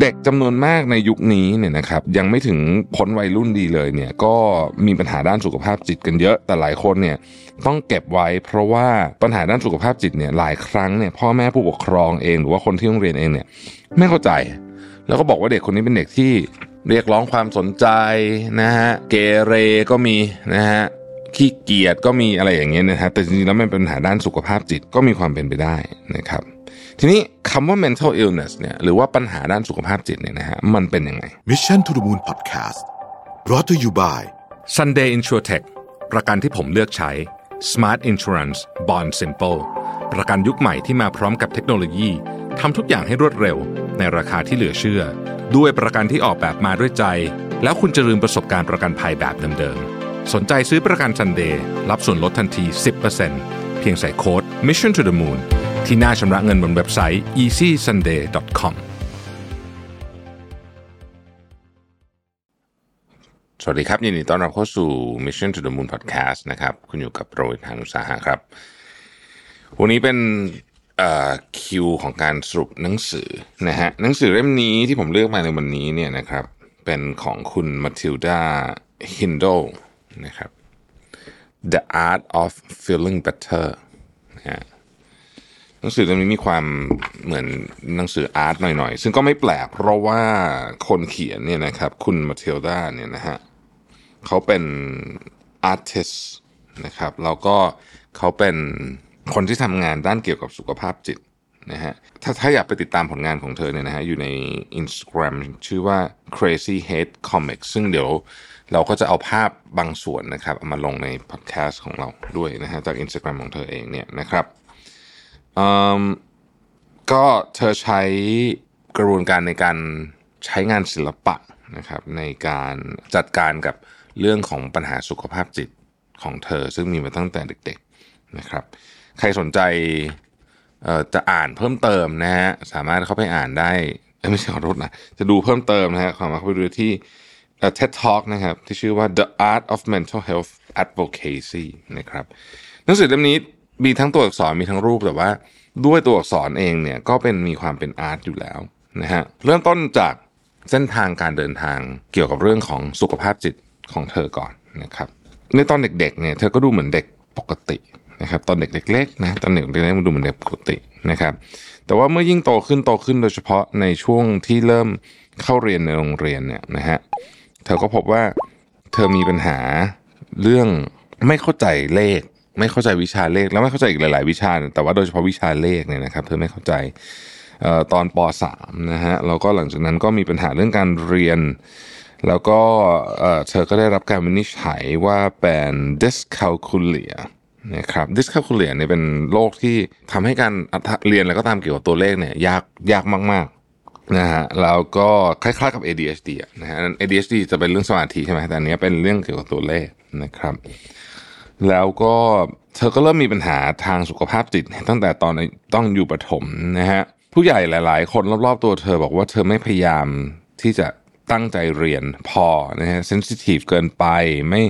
เด็กจำนวนมากในยุคนี้เนี่ยนะครับยังไม่ถึงพ้นวัยรุ่นดีเลยเนี่ยก็มีปัญหาด้านสุขภาพจิตกันเยอะ แต่หลายคนเนี่ยต้องเก็บไว้เพราะว่าปัญหาด้านสุขภาพจิตเนี่ยหลายครั้งเนี่ยพ่อแม่ผู้ปกครองเองหรือว่าคนที่โรงเรียนเองเนี่ยไม่เข้าใจ แล้วก็บอกว่าเด็กคนนี้เป็นเด็กที่เรียกร้องความสนใจนะฮะเกเรก็มีนะฮะขี้เกียจก็มีอะไรอย่างเงี้ยนะฮะแต่จริงๆแล้วมันเป็นปัญหาด้านสุขภาพจิตก็มีความเป็นไปได้นะครับ ทีนี้คำว่า mental illness เนี่ยหรือว่าปัญหาด้านสุขภาพจิตเนี่ยนะฮะมันเป็นยังไง Mission to the Moon Podcast brought to you by Sunday InsurTech ประกันที่ผมเลือกใช้ Smart Insurance Bond Simple ประกันยุคใหม่ที่มาพร้อมกับเทคโนโลยีทำทุกอย่างให้รวดเร็ว ในราคาที่เหลือเชื่อ ด้วยประกันที่ออกแบบมาด้วยใจ แล้วคุณจะลืมประสบการณ์ประกันภัยแบบเดิมๆ สนใจซื้อประกัน Sunday รับส่วนลดทันที 10%เพียงใส่โค้ด Mission to the Moon ที่หน้าชำระเงินบนเว็บไซต์ easysunday.com สวัสดีครับ ยินดีต้อนรับเข้าสู่ Mission to the Moon Podcast นะครับ คุณอยู่กับโรยทานุสาหะครับ วันนี้เป็นคิวของการสรุปหนังสือนะฮะหนังสือเล่มนี้ที่ผมเลือกมาในวันนี้เนี่ยนะครับ เป็นของคุณมาทิลดาฮินโดนะครับ The Art of Feeling Better นะฮะ หนังสือเล่มนี้มีความเหมือนหนังสืออาร์ตหน่อยๆ ซึ่งก็ไม่แปลกเพราะว่าคนเขียนเนี่ยนะครับ คุณมาเทลดาเนี่ยนะฮะเขาเป็นอาร์ติสนะครับแล้วก็เขาเป็นคนที่ทำงานด้านเกี่ยวกับสุขภาพจิตนะฮะถ้าถ้าอยากไปติดตามผลงานของเธอเนี่ยนะฮะอยู่ใน Instagram ชื่อว่า crazy hate comics ซึ่งเดี๋ยวเราก็จะเอาภาพบางส่วนนะครับ เอามาลงในพอดแคสต์ของเราด้วยนะฮะจาก Instagram ของเธอเองเนี่ยนะครับ ก็เธอใช้กระบวนการในการใช้งานศิลปะนะครับ ในการจัดการกับเรื่องของปัญหาสุขภาพจิตของเธอ ซึ่งมีมาตั้งแต่เด็กๆนะครับ ใครสนใจจะอ่านเพิ่มเติมนะฮะสามารถเข้าไปอ่านได้ไม่ใช่ขอโทษนะจะดูเพิ่มเติมนะฮะสามารถเข้าไปดูที่เอ่อ TED Talk นะครับ ที่ชื่อว่า The Art of Mental Health Advocacy นะครับหนังสือเล่มนี้ มีทั้งตัวอักษรมีทั้งรูปแต่ว่า ด้วยตัวอักษรเองเนี่ยก็เป็นมีความเป็นอาร์ตอยู่แล้วนะฮะเริ่มต้นจากเส้นทางการเดินทางเกี่ยวกับเรื่องของสุขภาพจิตของเธอก่อนนะครับในตอนเด็กๆเนี่ยเธอก็ดูเหมือนเด็กปกตินะครับตอนเด็กเล็กๆนะตอนเด็กเล็กๆมันดูเหมือนเด็กปกตินะครับแต่ว่าเมื่อยิ่งโตขึ้นโตขึ้นโดยเฉพาะในช่วงที่เริ่มเข้าเรียนในโรงเรียนเนี่ยนะฮะเธอก็พบว่าเธอมีปัญหาเรื่องไม่เข้าใจเลข ไม่เข้าใจวิชาเลข แล้วไม่เข้าใจอีกหลาย ๆ วิชา แต่ว่าโดยเฉพาะวิชาเลขเนี่ยนะครับ เธอไม่เข้าใจออตอนป .3 นะฮะแล้วก็หลังจากนั้นก็มีปัญหาเรื่องการเรียน แล้วก็เอ่อเธอก็ได้รับการวินิจฉัยว่าเป็น dyscalculia นะครับ dyscalculia เนี่ยเป็นโรคที่ทำให้การเรียนแล้วก็ตามเกี่ยวกับตัวเลขเนี่ยยากยากมากๆนะฮะแล้วก็คล้ายๆกับ ADHD นะฮะ ADHD จะเป็นเรื่องสมาธิใช่ไหมแต่อันนี้เป็นเรื่องเกี่ยวกับตัวเลขนะครับ แล้วก็เธอก็เริ่มมีปัญหาทางสุขภาพจิต ตั้งแต่ตอนต้องอยู่ประถมนะฮะผู้ใหญ่หลาย ๆ คนรอบๆตัวเธอบอกว่าเธอไม่พยายามที่จะตั้งใจเรียนพอนะฮะเซนซิทีฟเกินไปไม่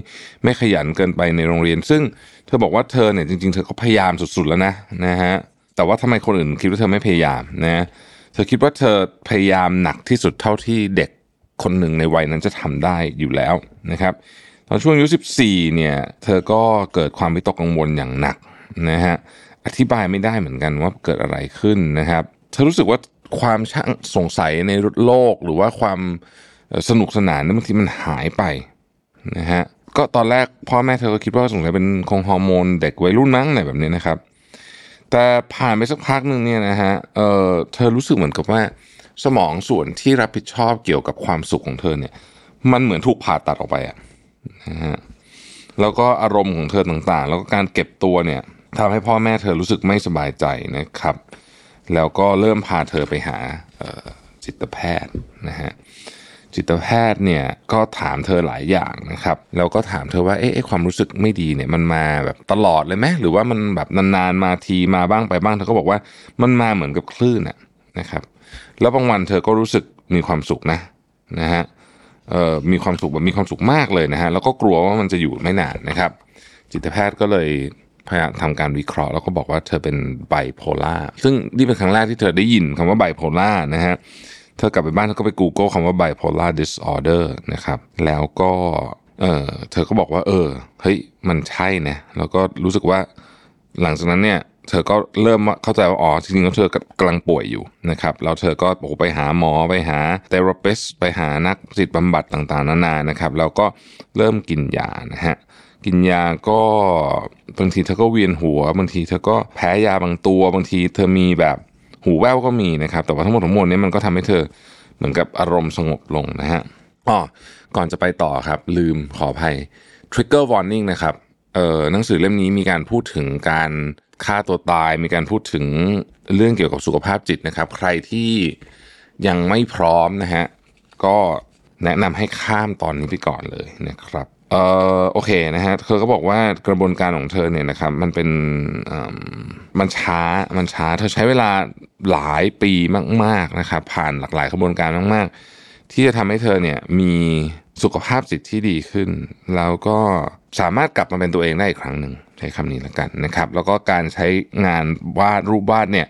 ไม่ขยันเกินไปในโรงเรียน ซึ่งเธอบอกว่าเธอเนี่ยจริง ๆ เธอก็พยายามสุดๆแล้วนะนะฮะแต่ว่าทำไมคนอื่นคิดว่าเธอไม่พยายามนะเธอคิดว่าเธอพยายามหนักที่สุดเท่าที่เด็กคนหนึ่งในวัยนั้นจะทำได้อยู่แล้วนะครับ ตอนช่วงอายุ14เนี่ยเธอก็เกิดความวิตกกังวลอย่างหนักนะฮะอธิบายไม่ได้เหมือนกันว่าเกิดอะไรขึ้นนะครับเธอรู้สึกว่าความช่างสงสัยในโลกหรือว่าความสนุกสนานนั้นบางทีมันหายไปนะฮะก็ตอนแรกพ่อแม่เธอก็คิดว่าสงสัยเป็นคงฮอร์โมนเด็กวัยรุ่นมั้งอะไรแบบนี้นะครับ แต่ผ่านไปสักพักหนึ่งเนี่ยนะฮะเออเธอรู้สึกเหมือนกับว่าสมองส่วนที่รับผิดชอบเกี่ยวกับความสุขของเธอเนี่ย มันเหมือนถูกผ่าตัดออกไปอะ นะฮะแล้วก็อารมณ์ของเธอต่างๆ แล้วก็การเก็บตัวเนี่ยทำให้พ่อแม่เธอรู้สึกไม่สบายใจนะครับ แล้วก็เริ่มพาเธอไปหาจิตแพทย์นะฮะจิตแพทย์เนี่ยก็ถามเธอหลายอย่างนะครับแล้วก็ถามเธอว่าเอ๊ะความรู้สึกไม่ดีเนี่ยมันมาแบบตลอดเลยไหมหรือว่ามันแบบนานๆมาทีมาบ้างไปบ้างเธอก็บอกว่ามันมาเหมือนกับคลื่นอะนะครับ แล้วบางวันเธอก็รู้สึกมีความสุขนะนะฮะ มีความสุขแบบมีความสุขมากเลยนะฮะแล้วก็กลัวว่ามันจะอยู่ไม่นานนะครับ จิตแพทย์ก็เลยพยายามทำการวิเคราะห์แล้วก็บอกว่าเธอเป็นไบโพล่าซึ่งนี่เป็นครั้งแรกที่เธอได้ยินคำว่าไบโพล่านะฮะเธอกลับไปบ้านเธอก็ไป Google คำว่า bipolar disorder นะครับแล้วก็เออเธอก็บอกว่า เออเฮ้ยมันใช่นะแล้วก็รู้สึกว่าหลังจากนั้นเนี่ย เธอก็เริ่มเข้าใจว่าอ๋อจริงๆแล้วเธอกำลังป่วยอยู่นะครับแล้วเธอก็ไปหาหมอไปหาเทอราปิสไปหานักจิตบำบัดต่างๆนานานะครับแล้วก็เริ่มกินยานะฮะกินยาก็บางทีเธอก็เวียนหัวบางทีเธอก็แพ้ยาบางตัวบางที เธอมีแบบหูแว่วก็มีนะครับ แต่ว่าทั้งหมดทั้งมวลนี้มันก็ทำให้เธอเหมือนกับอารมณ์สงบลงนะฮะอ๋อก่อนจะไปต่อครับ ลืมขออภัย trigger warning นะครับเอ่อหนังสือเล่มนี้มีการพูดถึงการ ฆ่าตัวตายมีการพูดถึงเรื่องเกี่ยวกับสุขภาพจิตนะครับ ใครที่ยังไม่พร้อมนะฮะก็แนะนำให้ข้ามตอนนี้ไปก่อนเลยนะครับเอ่อโอเคนะฮะเธอก็บอกว่ากระบวนการของเธอเนี่ยนะครับมันเป็นมันช้ามันช้าเธอใช้เวลาหลายปีมาก ๆนะครับ ผ่านหลากหลายกระบวนการมาก ๆ ที่จะทำให้เธอเนี่ยมี สุขภาพจิตที่ดีขึ้น แล้วก็สามารถกลับมาเป็นตัวเองได้อีกครั้งหนึ่งใช้คำนี้แล้วกันนะครับ แล้วก็การใช้งานวาดรูปวาดเนี่ย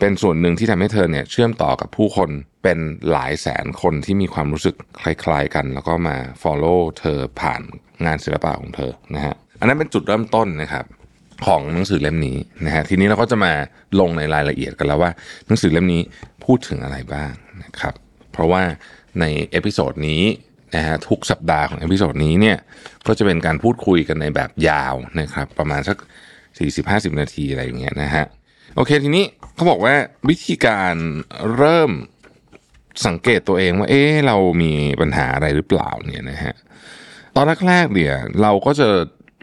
เป็นส่วนหนึ่งที่ทำให้เธอเนี่ยเชื่อมต่อกับผู้คนเป็นหลายแสนคนที่มีความรู้สึกคล้าย ๆกัน แล้วก็มา follow เธอผ่านงานศิลปะของเธอนะฮะอันนั้นเป็นจุดเริ่มต้นนะครับของหนังสือเล่มนี้นะฮะทีนี้เราก็จะมาลงในรายละเอียดกันแล้วว่า หนังสือเล่มนี้พูดถึงอะไรบ้างนะครับ เพราะว่าใน episode นี้ นะฮะทุกสัปดาห์ของ episode นี้เนี่ยก็จะเป็นการพูดคุยกันในแบบยาวนะครับประมาณสัก 40-50 นาทีอะไรอย่างเงี้ยนะฮะโอเคทีนี้เขาบอกว่าวิธีการเริ่มสังเกตตัวเองว่าเอ๊ะเรามีปัญหาอะไรหรือเปล่าเนี่ยนะฮะตอนแรกๆเนี่ยเราก็จะ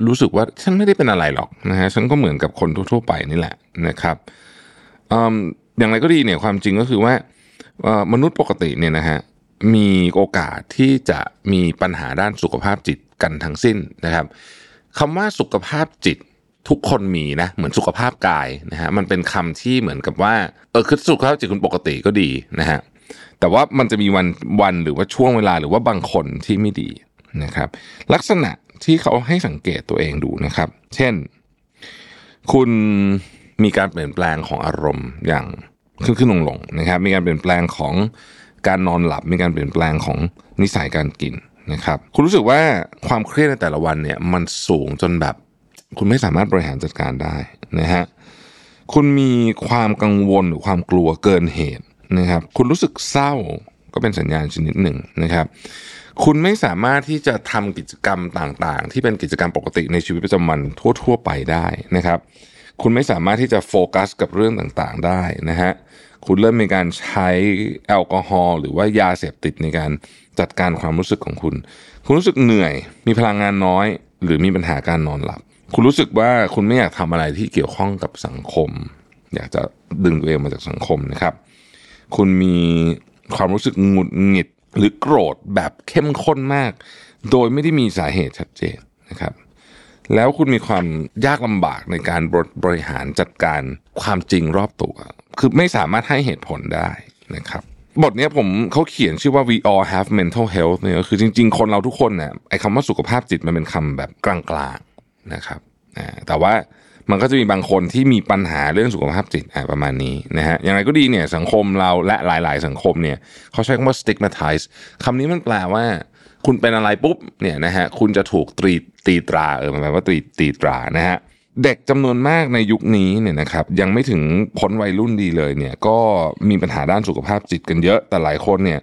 รู้สึกว่าฉันไม่ได้เป็นอะไรหรอกนะฮะฉันก็เหมือนกับคนทั่วๆไปนี่แหละนะครับอย่างไรก็ดีเนี่ยความจริงก็คือว่ามนุษย์ปกติเนี่ยนะฮะ มีโอกาสที่จะมีปัญหาด้านสุขภาพจิตกันทั้งสิ้นนะครับคำว่าสุขภาพจิตทุกคนมีนะเหมือนสุขภาพกายนะฮะมันเป็นคำที่เหมือนกับว่าเออคือสุขภาพจิตคุณปกติก็ดีนะฮะแต่ว่ามันจะมีวันวันหรือว่าช่วงเวลาหรือว่าบางคนที่ไม่ดีนะครับ ลักษณะที่เขาให้สังเกตตัวเองดูนะครับ เช่น คุณมีการเปลี่ยนแปลงของอารมณ์อย่างขึ้นขึ้นลงลงนะครับ มีการเปลี่ยนแปลงของ การนอนหลับมีการเปลี่ยนแปลงของนิสัยการกินนะครับคุณรู้สึกว่าความเครียดในแต่ละวันเนี่ยมันสูงจนแบบ คุณไม่สามารถบริหารจัดการได้นะฮะคุณมีความกังวลหรือความกลัวเกินเหตุนะครับ คุณรู้สึกเศร้าก็เป็นสัญญาณชนิดหนึ่งนะครับ คุณไม่สามารถที่จะทำกิจกรรมต่างๆ ที่เป็นกิจกรรมปกติในชีวิตประจำวันทั่ว ๆ ไปได้นะครับ คุณไม่สามารถที่จะโฟกัสกับเรื่องต่างๆได้นะฮะ คุณเริ่มมีการใช้แอลกอฮอล์หรือว่ายาเสพติดในการจัดการความรู้สึกของคุณ คุณรู้สึกเหนื่อย มีพลังงานน้อย หรือมีปัญหาการนอนหลับ คุณรู้สึกว่าคุณไม่อยากทำอะไรที่เกี่ยวข้องกับสังคม อยากจะดึงตัวเองมาจากสังคมนะครับ คุณมีความรู้สึกหงุดหงิดหรือโกรธแบบเข้มข้นมาก โดยไม่ได้มีสาเหตุชัดเจนนะครับ แล้วคุณมีความยากลำบากในการบริหารจัดการ ความจริงรอบตัว คือไม่สามารถให้เหตุผลได้นะครับ บทนี้ผมเขาเขียนชื่อว่า we all have mental health เนี่ยคือจริง ๆ คนเราทุกคนเนี่ยไอ้คำว่าสุขภาพจิตมันเป็นคำแบบกลางๆนะครับแต่ว่ามันก็จะมีบางคนที่มีปัญหาเรื่องสุขภาพจิตประมาณนี้นะฮะอย่างไรก็ดีเนี่ยสังคมเราและหลาย ๆ สังคมเนี่ยเขาใช้คำว่า stigmatize คำนี้มันแปลว่า คุณเป็นอะไรปุ๊บเนี่ยนะฮะคุณจะถูกตรีตีตราเออมันแปลว่าตรีตีตรานะฮะ เด็กจำนวนมากในยุคนี้เนี่ยนะครับยังไม่ถึงพ้นวัยรุ่นดีเลยเนี่ยก็มีปัญหาด้านสุขภาพจิตกันเยอะ แต่หลายคนเนี่ย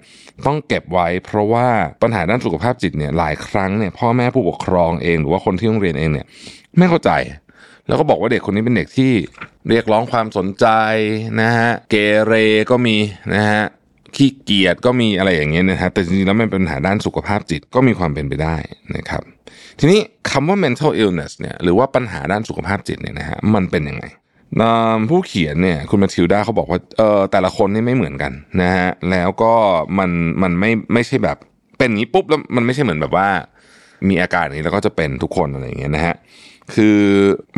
ต้องเก็บไว้ เพราะว่าปัญหาด้านสุขภาพจิตเนี่ยหลายครั้งเนี่ยพ่อแม่ผู้ปกครองเองหรือว่าคนที่โรงเรียนเองเนี่ยไม่เข้าใจแล้วก็บอกว่าเด็กคนนี้เป็นเด็กที่เรียกร้องความสนใจนะฮะเกเรก็มีนะฮะขี้เกียจก็มีอะไรอย่างเงี้ยนะฮะแต่จริงๆแล้วมันเป็นปัญหาด้านสุขภาพจิตก็มีความเป็นไปได้นะครับ ทีนี้คำว่า mental illness เนี่ยหรือว่าปัญหาด้านสุขภาพจิตเนี่ยนะฮะมันเป็นยังไงผู้เขียนเนี่ยคุณมาทิลดาเขาบอกว่าเออแต่ละคนนี่ไม่เหมือนกันนะฮะแล้วก็มันมันไม่ไม่ใช่แบบเป็นอย่างนี้ปุ๊บแล้วมันไม่ใช่เหมือนแบบว่า มีอาการนี้แล้วก็จะเป็นทุกคนอะไรอย่างเงี้ยนะฮะคือ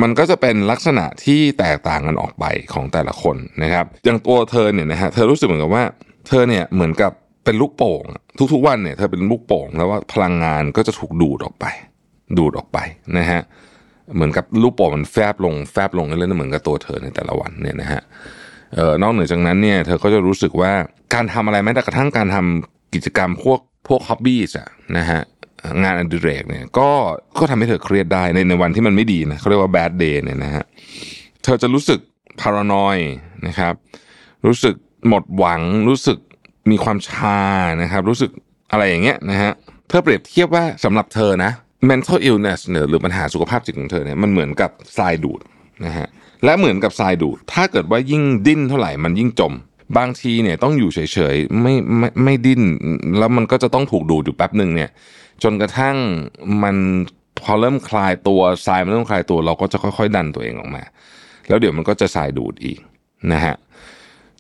มันก็จะเป็นลักษณะที่แตกต่างกันออกไปของแต่ละคนนะครับอย่างตัวเธอเนี่ยนะฮะเธอรู้สึกเหมือนกับว่า เธอเนี่ยเหมือนกับ เป็นลูกโป่ง ทุกๆวันเนี่ยเธอเป็นลูกโป่ง แล้วว่าพลังงานก็จะถูกดูดออกไป ดูดออกไปนะฮะเหมือนกับลูกโป่งมันแฟบลงแฟบลงเรื่อยๆเหมือนกับตัวเธอในแต่ละวันเนี่ยนะฮะออนอกเหนือจากนั้นเนี่ยเธอก็จะรู้สึกว่าการทำอะไรแม้แต่กระทั่งการทำกิจกรรมพวกพวกฮ็อบบี้อะนะฮะงานอดิเรกเนี่ยก็ก็ทำให้เธอเครียดได้ในในวันที่มันไม่ดีนะเขาเรียกว่า bad day เนี่ยนะฮะเธอจะรู้สึกพารานอยนะครับ รู้สึกหมดหวังรู้สึก มีความชานะครับ รู้สึกอะไรอย่างเงี้ยนะฮะเธอเปรียบเทียบว่าสำหรับเธอนะ mental illness เนี่ยหรือปัญหาสุขภาพจิตของเธอเนี่ยมันเหมือนกับทรายดูดนะฮะและเหมือนกับทรายดูด ถ้าเกิดว่ายิ่งดิ้นเท่าไหร่มันยิ่งจม บางทีเนี่ยต้องอยู่เฉยๆไม่ไม่ไม่ดิ้น แล้วมันก็จะต้องถูกดูดอยู่แป๊บหนึ่งเนี่ย จนกระทั่งมันพอเริ่มคลายตัวทรายมันเริ่มคลายตัวเราก็จะค่อยๆ ดันตัวเองออกมา แล้วเดี๋ยวมันก็จะทรายดูดอีกนะฮะ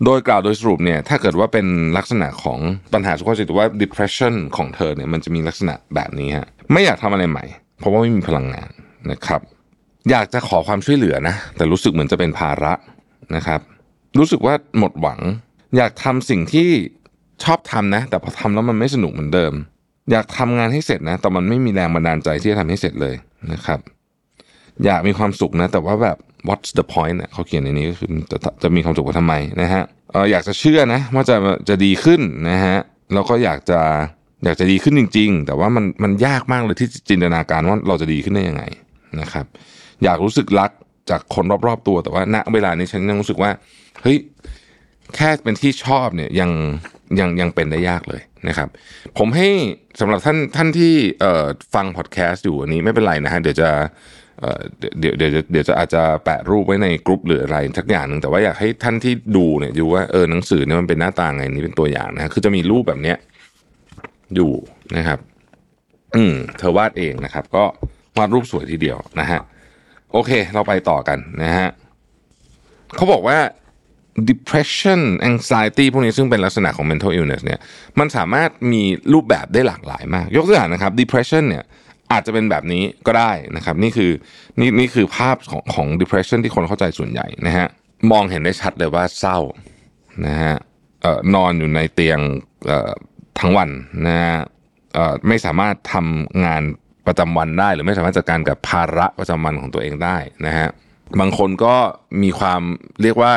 โดยกล่าวโดยสรุปเนี่ยถ้าเกิดว่าเป็นลักษณะของปัญหาสุขภาพจิตหรือว่า depression ของเธอเนี่ยมันจะมีลักษณะแบบนี้ฮะไม่อยากทำอะไรใหม่ เพราะว่าไม่มีพลังงานนะครับ อยากจะขอความช่วยเหลือนะ แต่รู้สึกเหมือนจะเป็นภาระนะครับ รู้สึกว่าหมดหวัง อยากทำสิ่งที่ชอบทำนะ แต่พอทำแล้วมันไม่สนุกเหมือนเดิม อยากทำงานให้เสร็จนะ แต่มันไม่มีแรงบันดาลใจที่จะทำให้เสร็จเลยนะครับ อยากมีความสุขนะ แต่ว่าแบบ what's the point เนี่ยเขาเขียนในนี้ก็คือจะจะมีความสุขว่าทำไมนะฮะเอออยากจะเชื่อนะว่าจะจะดีขึ้นนะฮะแล้วก็อยากจะอยากจะดีขึ้นจริง ๆ แต่ว่ามันมันยากมากเลยที่จินตนาการว่าเราจะดีขึ้นได้ยังไงนะครับ อยากรู้สึกรักจากคนรอบๆตัวแต่ว่าณเวลานี้ฉันยังรู้สึกว่าเฮ้ยแค่เป็นที่ชอบเนี่ยยังยังยังเป็นได้ยากเลยนะครับ ผมให้สำหรับท่านท่านที่ฟังพอดแคสต์อยู่อันนี้ไม่เป็นไรนะฮะเดี๋ยวจะ เดี๋ยวเดี๋ยวเดี๋ยวเดี๋ยวจะอาจจะแปะรูปไว้ในกลุ่มหรืออะไรสักอย่างหนึ่งแต่ว่าอยากให้ท่านที่ดูเนี่ยดูว่าเออหนังสือเนี่ยมันเป็นหน้าตาไงนี่เป็นตัวอย่างนะคือจะมีรูปแบบเนี้ยอยู่นะครับ อืมเธอวาดเองนะครับ ก็วาดรูปสวยทีเดียวนะฮะโอเค เราไปต่อกันนะฮะเขาบอกว่า depression anxiety พวกนี้ซึ่งเป็นลักษณะของ mental illness เนี่ย มันสามารถมีรูปแบบได้หลากหลายมาก ยกตัวอย่างนะครับ depression เนี่ย อาจจะเป็นแบบนี้ก็ได้นะครับ นี่คือนี่นี่คือภาพของของ depression ที่คนเข้าใจส่วนใหญ่นะฮะมองเห็นได้ชัดเลยว่าเศร้านะฮะออนอนอยู่ในเตียงทั้งวันนะฮะไม่สามารถทำงานประจำวันได้ หรือไม่สามารถจัดการกับภาระประจำวันของตัวเองได้นะฮะบางคนก็มีความเรียกว่า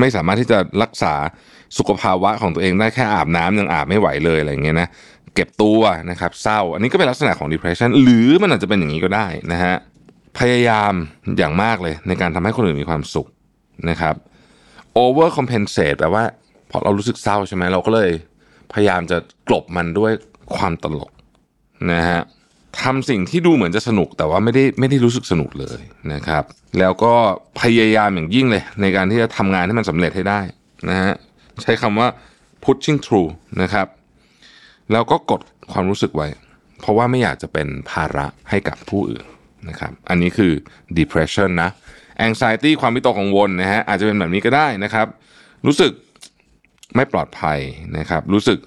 ไม่สามารถที่จะรักษาสุขภาวะของตัวเองได้แค่อาบน้ำยังอาบไม่ไหวเลยอะไรเงี้ยนะ เก็บตัวนะครับเศร้า อันนี้ก็เป็นลักษณะของ depression หรือมันอาจจะเป็นอย่างนี้ก็ได้นะฮะพยายามอย่างมากเลยในการทำให้คนอื่นมีความสุขนะครับ over compensate แปลว่าพอเรารู้สึกเศร้าใช่ไหมเราก็เลย พยายามจะกลบมันด้วยความตลกนะฮะทำสิ่งที่ดูเหมือนจะสนุกแต่ว่าไม่ได้ไม่ได้รู้สึกสนุกเลยนะครับ แล้วก็พยายามอย่างยิ่งเลย ในการที่จะทำงานให้มันสำเร็จให้ได้นะฮะใช้คำว่า pushing through นะครับ แล้วก็กดความรู้สึกไว้ เพราะว่าไม่อยากจะเป็นภาระให้กับผู้อื่นนะครับ อันนี้คือ depression นะ anxiety ความวิตกกังวลนะฮะอาจจะเป็นแบบนี้ก็ได้นะครับ รู้สึกไม่ปลอดภัยนะครับ รู้สึก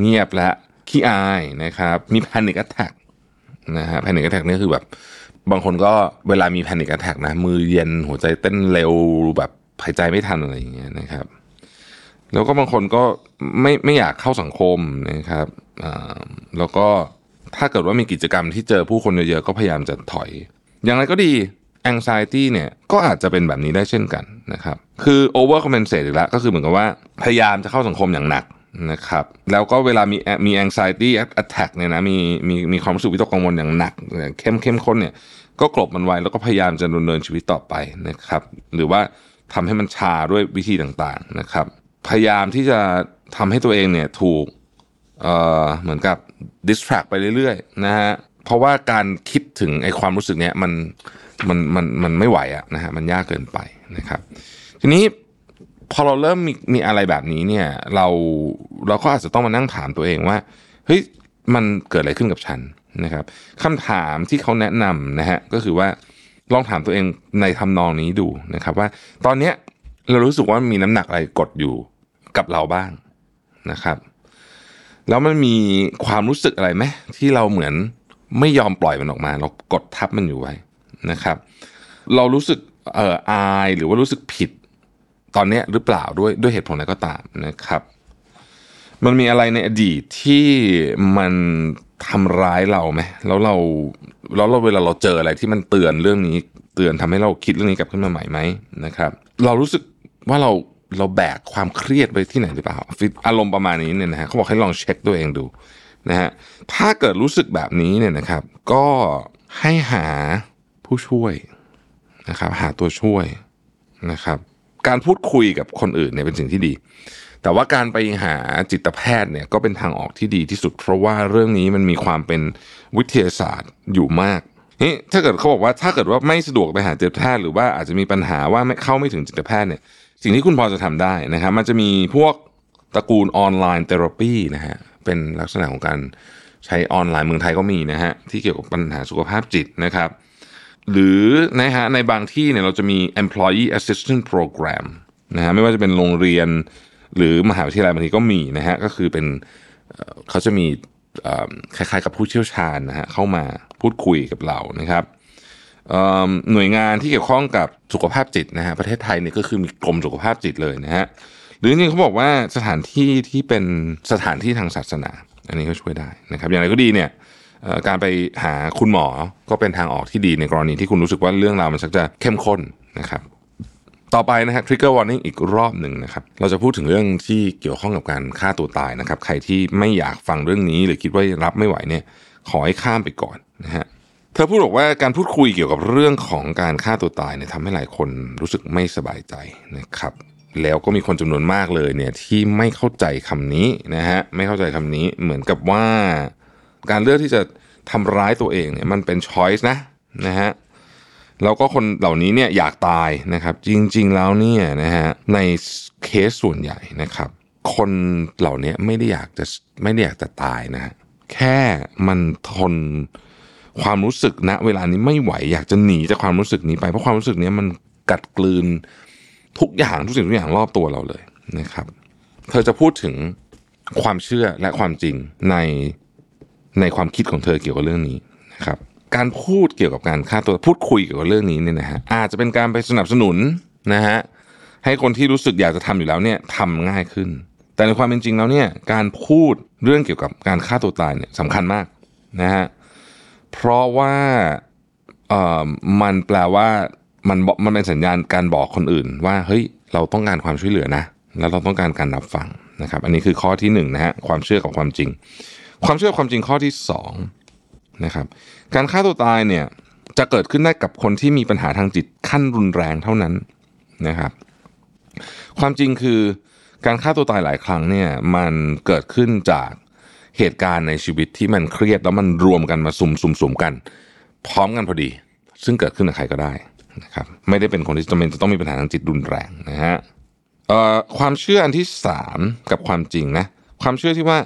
เงียบและขี้อายนะครับ มี panic attack นะฮะ panic attack นี่คือแบบ บางคนก็เวลามี panic attack นะ มือเย็นหัวใจเต้นเร็วแบบหายใจไม่ทันอะไรอย่างเงี้ยนะครับ แล้วก็บางคนก็ไม่ไม่อยากเข้าสังคมนะครับแล้วก็ถ้าเกิดว่ามีกิจกรรมที่เจอผู้คนเยอะๆก็พยายามจะถอย อย่างไรก็ดี anxiety เนี่ยก็อาจจะเป็นแบบนี้ได้เช่นกันนะครับคือ over compensate อีกแล้วก็คือเหมือนกับว่าพยายามจะเข้าสังคมอย่างหนักนะครับแล้วก็เวลามีมี anxiety attack เนี่ยนะมีมีมีความรู้สึกวิตกกังวลอย่างหนักเข้มเข้มข้นเนี่ยก็กลบมันไว้แล้วก็พยายามจะดำเนินชีวิตต่อไปนะครับหรือว่าทำให้มันชาด้วยวิธีต่างๆนะครับ พยายามที่จะทำให้ตัวเองเนี่ยถูกเอ่อเหมือนกับ distract ไปเรื่อยๆนะฮะเพราะว่าการคิดถึงไอ้ความรู้สึกเนี้ยมันมันมันมันไม่ไหวอะนะฮะมันยากเกินไปนะครับ ทีนี้พอเราเริ่มมีมีอะไรแบบนี้เนี่ยเราเราก็อาจจะต้องมานั่งถามตัวเองว่าเฮ้ยมันเกิดอะไรขึ้นกับฉันนะครับคำถามที่เขาแนะนำนะฮะก็คือว่าลองถามตัวเองในทำนองนี้ดูนะครับ ว่าตอนเนี้ยเรารู้สึกว่ามีน้ำหนักอะไรกดอยู่ กับเราบ้างนะครับ แล้วมันมีความรู้สึกอะไรไหมที่เราเหมือนไม่ยอมปล่อยมันออกมา เรากดทับมันอยู่ไว้นะครับ เรารู้สึกเอ่ออายหรือว่ารู้สึกผิดตอนนี้หรือเปล่าด้วยด้วยเหตุผลอะไรก็ตามนะครับ มันมีอะไรในอดีตที่มันทำร้ายเราไหมแล้วเราแล้วเราเวลาเราเจออะไรที่มันเตือนเรื่องนี้ เตือนทำให้เราคิดเรื่องนี้กลับขึ้นมาใหม่ไหมนะครับ เรารู้สึกว่าเรา เราแบกความเครียดไปที่ไหนหรือเปล่าอารมณ์ประมาณนี้เนี่ยนะฮะเขาบอกให้ลองเช็คตัวเองดูนะฮะถ้าเกิดรู้สึกแบบนี้เนี่ยนะครับ ก็ให้หาผู้ช่วยนะครับ หาตัวช่วยนะครับ การพูดคุยกับคนอื่นเนี่ยเป็นสิ่งที่ดี แต่ว่าการไปหาจิตแพทย์เนี่ยก็เป็นทางออกที่ดีที่สุด เพราะว่าเรื่องนี้มันมีความเป็นวิทยาศาสตร์อยู่มากนี่ถ้าเกิดเขาบอกว่าถ้าเกิดว่าไม่สะดวกไปหาจิตแพทย์หรือว่าอาจจะมีปัญหาว่าไม่เข้าไม่ถึงจิตแพทย์เนี่ย สิ่งที่คุณพอจะทำได้นะครับ มันจะมีพวกตระกูลออนไลน์เทอราปีนะฮะเป็นลักษณะของการใช้ออนไลน์เมืองไทยก็มีนะฮะที่เกี่ยวกับปัญหาสุขภาพจิตนะครับ หรือนะฮะในบางที่เนี่ยเราจะมี employee assistance program นะฮะไม่ว่าจะเป็นโรงเรียน หรือมหาวิทยาลัยบางทีก็มีนะฮะก็คือเป็นเขาจะมีคล้ายๆกับผู้เชี่ยวชาญนะฮะเข้ามาพูดคุยกับเรานะครับ หน่วยงานที่เกี่ยวข้องกับสุขภาพจิตนะฮะประเทศไทยเนี่ยก็คือมีกรมสุขภาพจิตเลยนะฮะหรือจริงเขาบอกว่าสถานที่ที่เป็นสถานที่ทางศาสนา อันนี้ก็ช่วยได้นะครับ อย่างไรก็ดีเนี่ยการไปหาคุณหมอก็เป็นทางออกที่ดีในกรณีที่คุณรู้สึกว่าเรื่องราวมันชักจะเข้มข้นนะครับ ต่อไปนะฮะ trigger warning อีกรอบหนึ่งนะครับ เราจะพูดถึงเรื่องที่เกี่ยวข้องกับการฆ่าตัวตายนะครับ ใครที่ไม่อยากฟังเรื่องนี้หรือคิดว่ารับไม่ไหวเนี่ยขอให้ข้ามไปก่อนนะฮะ เธอพูดบอกว่าการพูดคุยเกี่ยวกับเรื่องของการฆ่าตัวตายเนี่ยทำให้หลายคนรู้สึกไม่สบายใจนะครับ แล้วก็มีคนจำนวนมากเลยเนี่ยที่ไม่เข้าใจคำนี้นะฮะไม่เข้าใจคำนี้เหมือนกับว่า การเลือกที่จะทำร้ายตัวเองเนี่ยมันเป็นช้อยส์นะนะฮะแล้วก็คนเหล่านี้เนี่ยอยากตายนะครับ จริง ๆ แล้วเนี่ยนะฮะในเคสส่วนใหญ่นะครับ คนเหล่านี้ไม่ได้อยากจะไม่ได้อยากจะตายนะฮะแค่มันทน ความรู้สึกณเวลานี้ไม่ไหวอยากจะหนีจากความรู้สึกนี้ไปเพราะความรู้สึกนี้มันกัดกลืนทุกอย่างทุกสิ่งทุกอย่างรอบตัวเราเลยนะครับ เธอจะพูดถึงความเชื่อและความจริงในในความคิดของเธอเกี่ยวกับเรื่องนี้นะครับการพูดเกี่ยวกับการฆ่าตัวพูดคุยเกี่ยวกับเรื่องนี้เนี่ยนะฮะอาจจะเป็นการไปสนับสนุนนะฮะให้คนที่รู้สึกอยากจะทำอยู่แล้วเนี่ยทำง่ายขึ้น แต่ในความเป็นจริงแล้วเนี่ยการพูดเรื่องเกี่ยวกับการฆ่าตัวตายเนี่ยสำคัญมากนะฮะ เพราะว่าเออมันแปลว่ามันมันเป็นสัญญาณการบอกคนอื่น ว่าเฮ้ยเราต้องการความช่วยเหลือนะ แล้วเราต้องการการรับฟังนะครับ อันนี้คือข้อที่หนึ่งนะฮะความเชื่อกับความจริง ความเชื่อความจริงข้อที่สองนะครับการฆ่าตัวตายเนี่ยจะเกิดขึ้นได้กับคนที่มีปัญหาทางจิตขั้นรุนแรงเท่านั้นนะครับ ความจริงคือการฆ่าตัวตายหลายครั้งเนี่ยมันเกิดขึ้นจาก เหตุการณ์ในชีวิตที่มันเครียดแล้วมันรวมกันมาสุ่มสุ่มสุ่มกัน พร้อมกันพอดี ซึ่งเกิดขึ้นกับใครก็ได้นะครับไม่ได้เป็นคนที่จำเป็นจะต้องมีปัญหาทางจิตรุนแรงนะฮะความเชื่ออันที่สามกับความจริงนะความเชื่อที่ว่า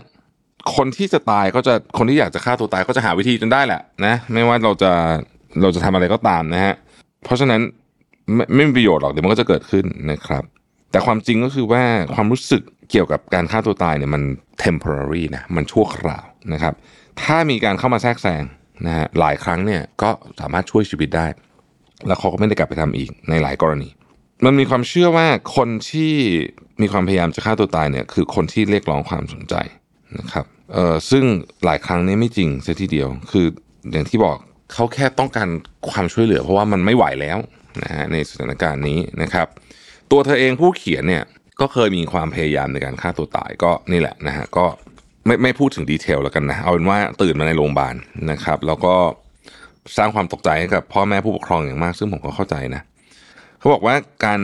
คนที่จะตายก็จะคนที่อยากจะฆ่าตัวตายก็จะหาวิธีจนได้แหละนะไม่ว่าเราจะเราจะทำอะไรก็ตามนะฮะเพราะฉะนั้นไม่ไม่มีประโยชน์หรอกเดี๋ยวมันก็จะเกิดขึ้นนะครับ แต่ความจริงก็คือว่าความรู้สึก เกี่ยวกับการฆ่าตัวตายเนี่ยมัน temporary นะมันชั่วคราวนะครับ ถ้ามีการเข้ามาแทรกแซงนะฮะหลายครั้งเนี่ยก็สามารถช่วยชีวิตได้ แล้วเขาก็ไม่ได้กลับไปทำอีกในหลายกรณี มันมีความเชื่อว่าคนที่มีความพยายามจะฆ่าตัวตายเนี่ยคือคนที่เรียกร้องความสนใจนะครับเอ่อซึ่งหลายครั้งเนี่ยไม่จริงเสียทีเดียว คืออย่างที่บอกเขาแค่ต้องการความช่วยเหลือ เพราะว่ามันไม่ไหวแล้วนะฮะในสถานการณ์นี้นะครับ ตัวเธอเองผู้เขียนเนี่ย ก็เคยมีความพยายามในการฆ่าตัวตายก็นี่แหละนะฮะก็ไม่ไม่พูดถึงดีเทลแล้วกันนะเอาเป็นว่าตื่นมาในโรงพยาบาลนะครับ แล้วก็สร้างความตกใจให้กับพ่อแม่ผู้ปกครองอย่างมาก ซึ่งผมก็เข้าใจนะเขาบอกว่าการ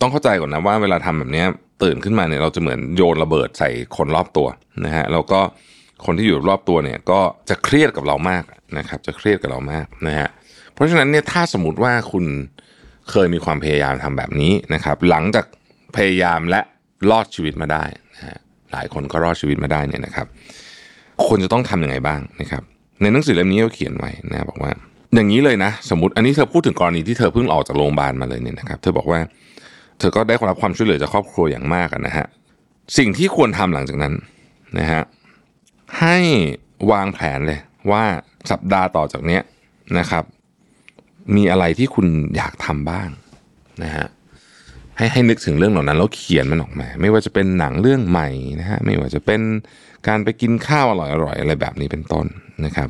ต้องเข้าใจก่อนนะว่าเวลาทำแบบนี้ตื่นขึ้นมาเนี่ยเราจะเหมือนโยนระเบิดใส่คนรอบตัวนะฮะแล้วก็คนที่อยู่รอบตัวเนี่ยก็จะเครียดกับเรามากนะครับ จะเครียดกับเรามากนะฮะเพราะฉะนั้นเนี่ยถ้าสมมติว่าคุณเคยมีความพยายามทำแบบนี้นะครับ หลังจาก พยายามและรอดชีวิตมาได้นะฮะหลายคนก็รอดชีวิตมาได้เนี่ยนะครับควรจะต้องทำยังไงบ้างนะครับ ในหนังสือเล่มนี้เขาเขียนไว้นะบอกว่า อย่างนี้เลยนะ สมมติอันนี้เธอพูดถึงกรณีที่เธอเพิ่งออกจากโรงพยาบาลมาเลยเนี่ยนะครับ เธอบอกว่า เธอก็ได้รับความช่วยเหลือจากครอบครัวอย่างมากนะฮะสิ่งที่ควรทำหลังจากนั้นนะฮะให้วางแผนเลยว่าสัปดาห์ต่อจากเนี้ยนะครับ มีอะไรที่คุณอยากทำบ้างนะฮะ ให้ให้นึกถึงเรื่องเหล่านั้นแล้วเขียนมันออกมา ไม่ว่าจะเป็นหนังเรื่องใหม่นะฮะไม่ว่าจะเป็นการไปกินข้าวอร่อยๆอะไรแบบนี้เป็นต้นนะครับ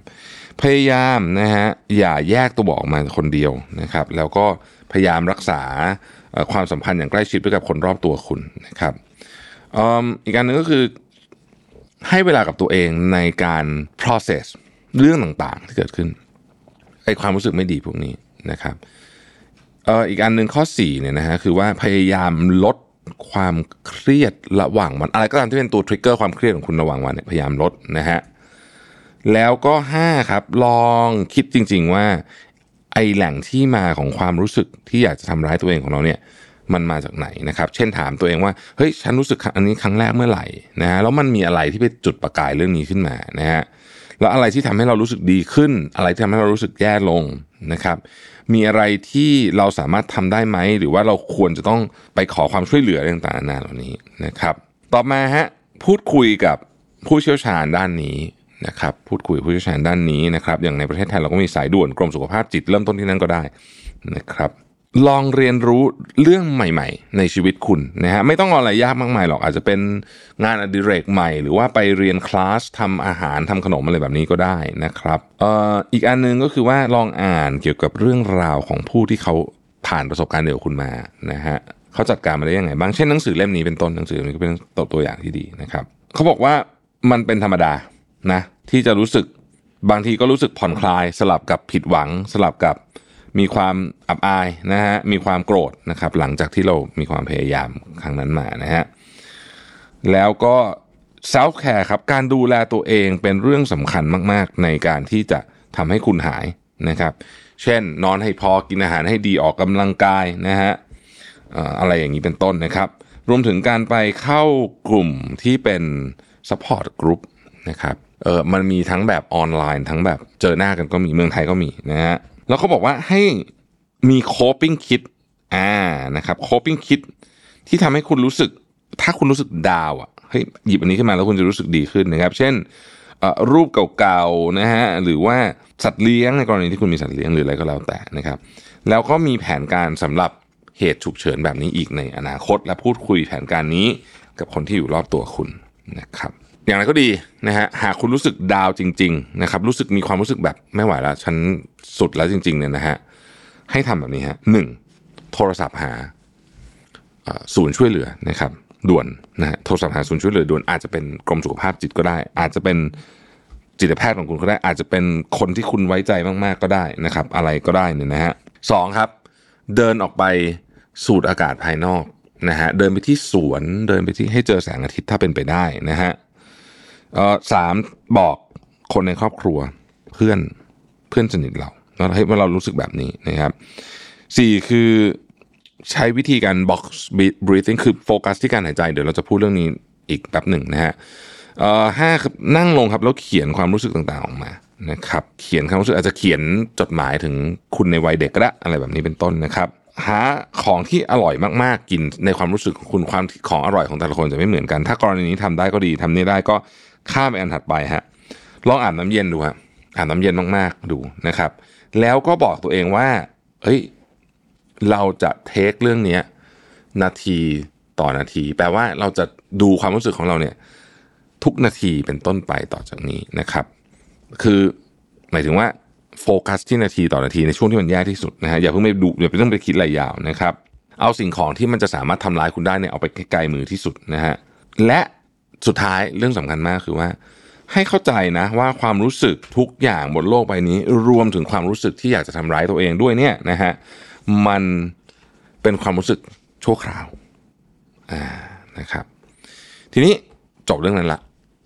พยายามนะฮะอย่าแยกตัวออกมาคนเดียวนะครับ แล้วก็พยายามรักษาความสัมพันธ์อย่างใกล้ชิดไปกับคนรอบตัวคุณนะครับอีกการหนึ่งก็คือให้เวลากับตัวเองในการ process เรื่องต่างๆ ที่เกิดขึ้นไอความรู้สึกไม่ดีพวกนี้นะครับ อีกอันหนึ่งข้อ4เนี่ยนะฮะคือว่าพยายามลดความเครียดระหว่างวัน อะไรก็ตามที่เป็นตัวทริกเกอร์ความเครียดของคุณระหว่างวันเนี่ยพยายามลดนะฮะแล้วก็ 5 ครับ ลองคิดจริง ๆ ว่าไอแหล่งที่มาของความรู้สึกที่อยากจะทำร้ายตัวเองของเราเนี่ยมันมาจากไหนนะครับ เช่นถามตัวเองว่าเฮ้ยฉันรู้สึกอันนี้ครั้งแรกเมื่อไหร่นะฮะแล้วมันมีอะไรที่ไปจุดประกายเรื่องนี้ขึ้นมานะฮะแล้วอะไรที่ทำให้เรารู้สึกดีขึ้น อะไรที่ทำให้เรารู้สึกแย่ลงนะครับ มีอะไรที่เราสามารถทำได้ไหม หรือว่าเราควรจะต้องไปขอความช่วยเหลืออะไรต่างๆนานาเหล่านี้นะครับ ต่อมาฮะพูดคุยกับผู้เชี่ยวชาญด้านนี้นะครับพูดคุยผู้เชี่ยวชาญด้านนี้นะครับอย่างในประเทศไทยเราก็มีสายด่วนกรมสุขภาพจิตเริ่มต้นที่นั่นก็ได้นะครับ ลองเรียนรู้เรื่องใหม่ ๆ ในชีวิตคุณนะฮะไม่ต้องอะไรยากมากมายหรอกอาจจะเป็นงานอดิเรกใหม่ หรือว่าไปเรียนคลาสทำอาหารทำขนมอะไรแบบนี้ก็ได้นะครับเอ่ออีกอันหนึงก็คือว่าลองอ่านเกี่ยวกับเรื่องราวของผู้ที่เขาผ่านประสบการณ์เดียวกับคุณมานะฮะเขาจัดการมาได้ยังไงบ้างเช่นหนังสือเล่มนี้เป็นต้นหนังสือเล่มนี้ก็เป็นตัวตัวอย่างที่ดีนะครับเขาบอกว่ามันเป็นธรรมดานะที่จะรู้สึกบางทีก็รู้สึกผ่อนคลาย สลับกับผิดหวัง สลับกับ มีความอับอายนะฮะมีความโกรธนะครับ หลังจากที่เรามีความพยายามครั้งนั้นมานะฮะแล้วก็ self care ครับการดูแลตัวเองเป็นเรื่องสำคัญมาก ๆ ในการที่จะทำให้คุณหายนะครับ เช่น นอนให้พอกินอาหารให้ดีออกกำลังกายนะฮะเอ่ออะไรอย่างนี้เป็นต้นนะครับ รวมถึงการไปเข้ากลุ่มที่เป็น support group นะครับเออมันมีทั้งแบบออนไลน์ ทั้งแบบเจอหน้ากันก็มีเมืองไทยก็มีนะฮะ แล้วเขาบอกว่าให้มี coping kit อ่านะครับ coping kit ที่ทำให้คุณรู้สึก ถ้าคุณรู้สึกดาวอะเฮ้ยหยิบอันนี้ขึ้นมาแล้วคุณจะรู้สึกดีขึ้นนะครับ เช่นรูปเก่าๆนะฮะหรือว่าสัตว์เลี้ยงในกรณีที่คุณมีสัตว์เลี้ยงหรืออะไรก็แล้วแต่นะครับ แล้วก็มีแผนการสำหรับเหตุฉุกเฉินแบบนี้อีกในอนาคต และพูดคุยแผนการนี้กับคนที่อยู่รอบตัวคุณนะครับ อย่างไรก็ดีนะฮะหากคุณรู้สึกดาวจริง ๆ นะครับ รู้สึกมีความรู้สึกแบบไม่ไหวแล้วฉันสุดแล้วจริง ๆ เนี่ยนะฮะให้ทำแบบนี้ฮะหนึ่งโทรศัพท์หาศูนย์ช่วยเหลือนะครับ ด่วนนะฮะโทรศัพท์หาศูนย์ช่วยเหลือด่วนอาจจะเป็นกรมสุขภาพจิตก็ได้ อาจจะเป็นจิตแพทย์ของคุณก็ได้ อาจจะเป็นคนที่คุณไว้ใจมากๆก็ได้นะครับ อะไรก็ได้เนี่ยนะฮะสองครับ เดินออกไปสูดอากาศภายนอกนะฮะเดินไปที่สวนเดินไปที่ให้เจอแสงอาทิตย์ถ้าเป็นไปได้นะฮะ เอ่อสามบอกคนในครอบครัวเพื่อนเพื่อนสนิทเราว่าให้ว่าเรารู้สึกแบบนี้นะครับสี่คือใช้วิธีการ box breathing คือโฟกัสที่การหายใจ เดี๋ยวเราจะพูดเรื่องนี้อีกแป๊บหนึ่งนะฮะเอ่อห้าครับนั่งลงครับแล้วเขียนความรู้สึกต่างๆออกมานะครับ เขียนความรู้สึกอาจจะเขียนจดหมายถึงคุณในวัยเด็กก็ได้อะไรแบบนี้เป็นต้นนะครับหาของที่อร่อยมากๆ กินในความรู้สึกของคุณความของอร่อยของแต่ละคนจะไม่เหมือนกัน ถ้ากรณีนี้ทำได้ก็ดีทำนี้ได้ก็ ข้ามไปอันถัดไปฮะลองอาบน้ำเย็นดูฮะอาบน้ำเย็นมากๆดูนะครับ แล้วก็บอกตัวเองว่าเฮ้ยเราจะเทคเรื่องเนี้ยนาทีต่อนาที แปลว่าเราจะดูความรู้สึกของเราเนี่ย ทุกนาทีเป็นต้นไปต่อจากนี้นะครับ คือหมายถึงว่าโฟกัสที่นาทีต่อนาทีในช่วงที่มันแย่ที่สุดนะฮะอย่าเพิ่งไปดูอย่าเพิ่งไปคิดอะไรยาวนะครับ เอาสิ่งของที่มันจะสามารถทำร้ายคุณได้เนี่ยเอาไปไกลๆมือที่สุดนะฮะและ สุดท้ายเรื่องสำคัญมากคือว่า ให้เข้าใจนะว่าความรู้สึกทุกอย่างบนโลกใบนี้ รวมถึงความรู้สึกที่อยากจะทำร้ายตัวเองด้วยเนี่ยนะฮะมันเป็นความรู้สึกชั่วคราวอ่านะครับ ทีนี้จบเรื่องนั้นละ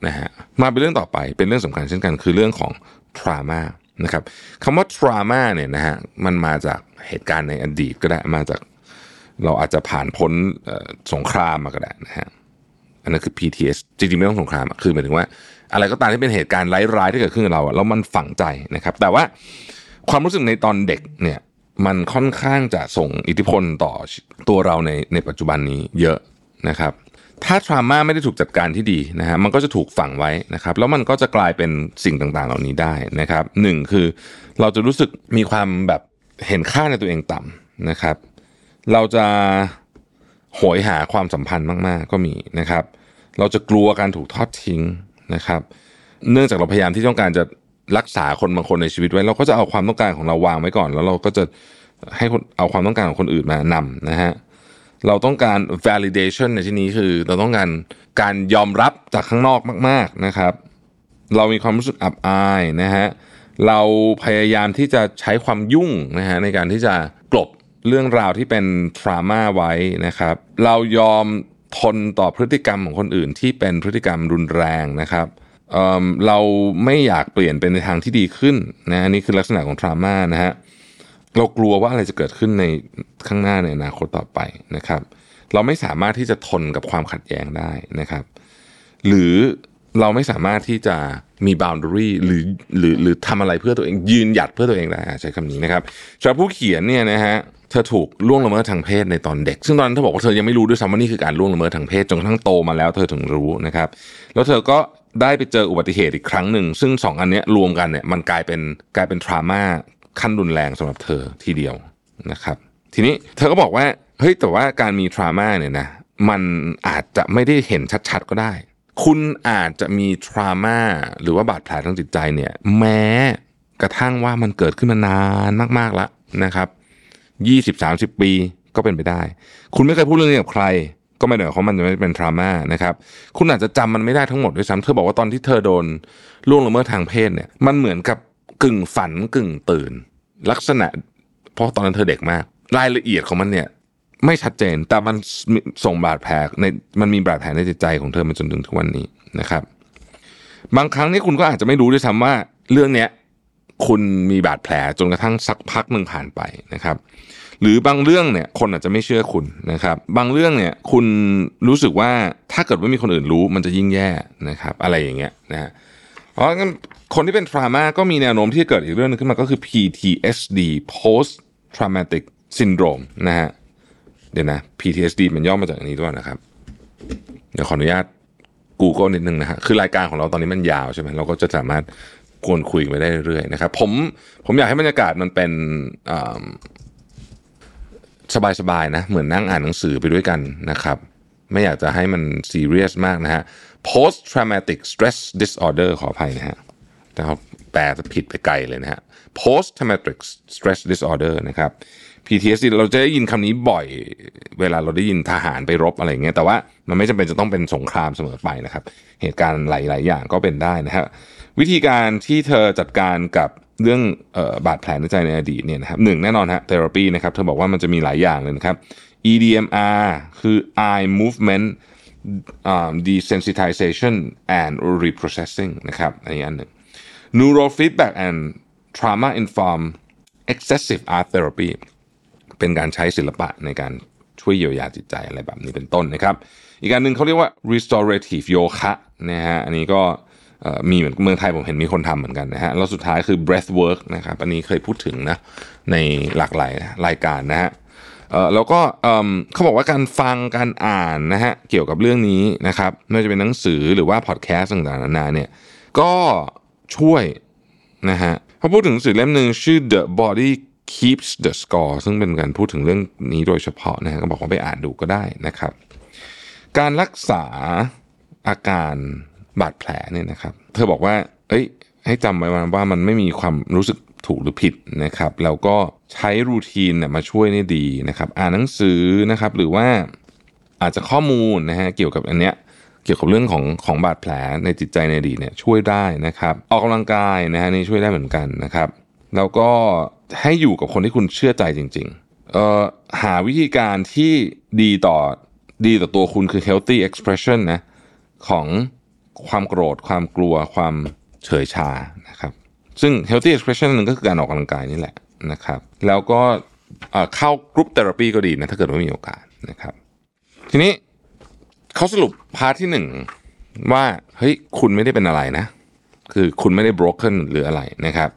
นะฮะมาเป็นเรื่องต่อไปเป็นเรื่องสำคัญเช่นกันคือเรื่องของ trauma นะครับคำว่า trauma เนี่ยนะฮะมันมาจากเหตุการณ์ในอดีตก็ได้มาจากเราอาจจะผ่านพ้นสงครามมาก็ได้นะฮะ อันนั้นคือ PTS จริงๆไม่ต้องสงครามคือหมายถึงว่า อะไรก็ตามที่เป็นเหตุการณ์ร้ายๆที่เกิดขึ้นกับเราแล้วมันฝังใจนะครับ แต่ว่าความรู้สึกในตอนเด็กเนี่ยมันค่อนข้างจะส่งอิทธิพลต่อตัวเราในในปัจจุบันนี้เยอะนะครับถ้าทรามาไม่ได้ถูกจัดการที่ดีนะฮะมันก็จะถูกฝังไว้นะครับ แล้วมันก็จะกลายเป็นสิ่งต่างๆ เหล่านี้ได้นะครับหนึ่งคือเราจะรู้สึกมีความแบบเห็นค่าในตัวเองต่ำนะครับ เราจะ โหยหาความสัมพันธ์มากๆ ก็มีนะครับ เราจะกลัวการถูกทอดทิ้งนะครับ เนื่องจากเราพยายามที่ต้องการจะรักษาคนบางคนในชีวิตไว้ เราก็จะเอาความต้องการของเราวางไว้ก่อน แล้วเราก็จะให้คนเอาความต้องการของคนอื่นมานำนะฮะเราต้องการ validation ในที่นี้คือเราต้องการการยอมรับจากข้างนอกมาก ๆนะครับ เรามีความรู้สึกอับอายนะฮะเราพยายามที่จะใช้ความยุ่งนะฮะในการที่จะ เรื่องราวที่เป็นทรามาไว้นะครับ เรายอมทนต่อพฤติกรรมของคนอื่นที่เป็นพฤติกรรมรุนแรงนะครับเเราไม่อยากเปลี่ยนเป็นในทางที่ดีขึ้นนะอันนี้คือลักษณะของทรามานะฮะเรากลัวว่าอะไรจะเกิดขึ้นในข้างหน้าในอนาคตต่อไปนะครับ เราไม่สามารถที่จะทนกับความขัดแย้งได้นะครับ หรือเราไม่สามารถที่จะมี boundary หรือหรือหรือทำอะไรเพื่อตัวเองยืนหยัดเพื่อตัวเองได้ใช้คำนี้นะครับสำหรับผู้เขียนเนี่ยนะฮะ เธอถูกล่วงละเมิดทางเพศในตอนเด็ก ซึ่งตอนนั้นเธอบอกว่าเธอยังไม่รู้ด้วยซ้ำว่านี่คือการล่วงละเมิดทางเพศจนกระทั่งโตมาแล้วเธอถึงรู้นะครับ แล้วเธอก็ได้ไปเจออุบัติเหตุอีกครั้งหนึ่ง ซึ่งสองอันนี้รวมกันเนี่ยมันกลายเป็นกลายเป็นทรามาขั้นรุนแรงสำหรับเธอทีเดียวนะครับ ทีนี้เธอก็บอกว่าเฮ้ยแต่ว่าการมีทรามาเนี่ยนะมันอาจจะไม่ได้เห็นชัดๆก็ได้ คุณอาจจะมีทรามาหรือว่าบาดแผลทางจิตใจเนี่ย แม้กระทั่งว่ามันเกิดขึ้นมานานมากๆแล้วนะครับ ยี่สิบสามสิบปีก็เป็นไปได้ คุณไม่เคยพูดเรื่องนี้กับใคร ก็ไม่ได้หมายความมันจะไม่เป็นทรามานะครับ คุณอาจจะจำมันไม่ได้ทั้งหมดด้วยซ้ำเธอบอกว่าตอนที่เธอโดนล่วงละเมิดทางเพศเนี่ย มันเหมือนกับกึ่งฝันกึ่งตื่น ลักษณะ เพราะตอนนั้นเธอเด็กมาก รายละเอียดของมันเนี่ย ไม่ชัดเจนแต่มันส่งบาดแผลในมันมีบาดแผลในจิตใจของเธอมาจนถึงทุกวันนี้นะครับ บางครั้งนี่คุณก็อาจจะไม่รู้ด้วยซ้ำว่าเรื่องเนี้ย คุณมีบาดแผลจนกระทั่งสักพักหนึ่งผ่านไปนะครับ หรือบางเรื่องเนี่ยคนอาจจะไม่เชื่อคุณนะครับ บางเรื่องเนี่ยคุณรู้สึกว่าถ้าเกิดว่ามีคนอื่นรู้มันจะยิ่งแย่นะครับ อะไรอย่างเงี้ยนะฮะเพราะงั้นคนที่เป็นทรามาก็มีแนวโน้มที่จะเกิดอีกเรื่องนึงขึ้นมาก็คือ PTSD post traumatic syndrome นะฮะเดี๋ยวนะ PTSD มันย่อมาจากอันนี้ด้วยนะครับ เดี๋ยวขออนุญาต Google นิดนึงนะฮะคือรายการของเราตอนนี้มันยาวใช่ไหมเราก็จะสามารถ กวนคุยไปได้เรื่อยๆนะครับผมผมอยากให้บรรยากาศมันเป็นสบายๆนะเหมือนนั่งอ่านหนังสือไปด้วยกันนะครับ ไม่อยากจะให้มันซีเรียสมากนะฮะ post traumatic stress disorder ขออภัยนะฮะแต่เขาแปลผิดไปไกลเลยนะฮะ post traumatic stress disorder นะครับ PTSD เราจะได้ยินคำนี้บ่อย เวลาเราได้ยินทหารไปรบอะไรเงี้ยแต่ว่ามันไม่จำเป็นจะต้องเป็นสงครามเสมอไปนะครับ เหตุการณ์หลาย ๆ อย่างก็เป็นได้นะฮะ วิธีการที่เธอจัดการกับเรื่องบาดแผลในใจในอดีตเนี่ยนะครับหนึ่งแน่นอนฮะเทอราปีนะครับเธอบอกว่ามันจะมีหลายอย่างเลยนะครับ EDMR คือ eye movement um, desensitization and reprocessing นะครับอันนี้อันหนึ่ง neurofeedback and trauma informed excessive art therapy เป็นการใช้ศิลปะในการช่วยเยียวยาจิตใจอะไรแบบนี้เป็นต้นนะครับ อีกการหนึ่งเขาเรียกว่า restorative yoga นะฮะอันนี้ก็ มีเหมือนเมืองไทยผมเห็นมีคนทำเหมือนกันนะฮะแล้วสุดท้ายคือ breath work นะครับอันนี้เคยพูดถึงนะในหลากหลายรายการนะฮะแล้วก็เขาบอกว่าการฟังการอ่านนะฮะเกี่ยวกับเรื่องนี้นะครับไม่ว่าจะเป็นหนังสือหรือว่าพอดแคสต์ต่างๆนานาเนี่ยก็ช่วยนะฮะพอพูดถึงหนังสือเล่มหนึ่งชื่อ The Body Keeps the Score ซึ่งเป็นการพูดถึงเรื่องนี้โดยเฉพาะนะฮะก็บอกว่าไปอ่านดูก็ได้นะครับ การรักษาอาการ บาดแผลเนี่ยนะครับ เธอบอกว่า เอ้ย ให้จำไว้ว่ามันไม่มีความรู้สึกถูกหรือผิดนะครับแล้วก็ใช้รูทีนเนี่ยมาช่วยนี่ดีนะครับ อ่านหนังสือนะครับ หรือว่าอาจจะข้อมูลนะฮะเกี่ยวกับอันเนี้ยเกี่ยวกับเรื่องของของบาดแผลในจิตใจในอดีตเนี่ยช่วยได้นะครับ ออกกำลังกายนะฮะนี่ช่วยได้เหมือนกันนะครับ แล้วก็ให้อยู่กับคนที่คุณเชื่อใจจริงๆเอ่อหาวิธีการที่ดีต่อดีต่อตัวคุณคือ healthy expression นะของ ความโกรธ ความกลัวความเฉยชานะครับซึ่ง healthy expression หนึ่งก็คือการออกกำลังกายนี่แหละนะครับแล้วก็เข้า group therapy ก็ดีนะถ้าเกิดว่ามีโอกาสนะครับทีนี้เขาสรุป part ที่หนึ่งว่าเฮ้ยคุณไม่ได้เป็นอะไรนะ คือคุณไม่ได้ broken หรืออะไรนะครับ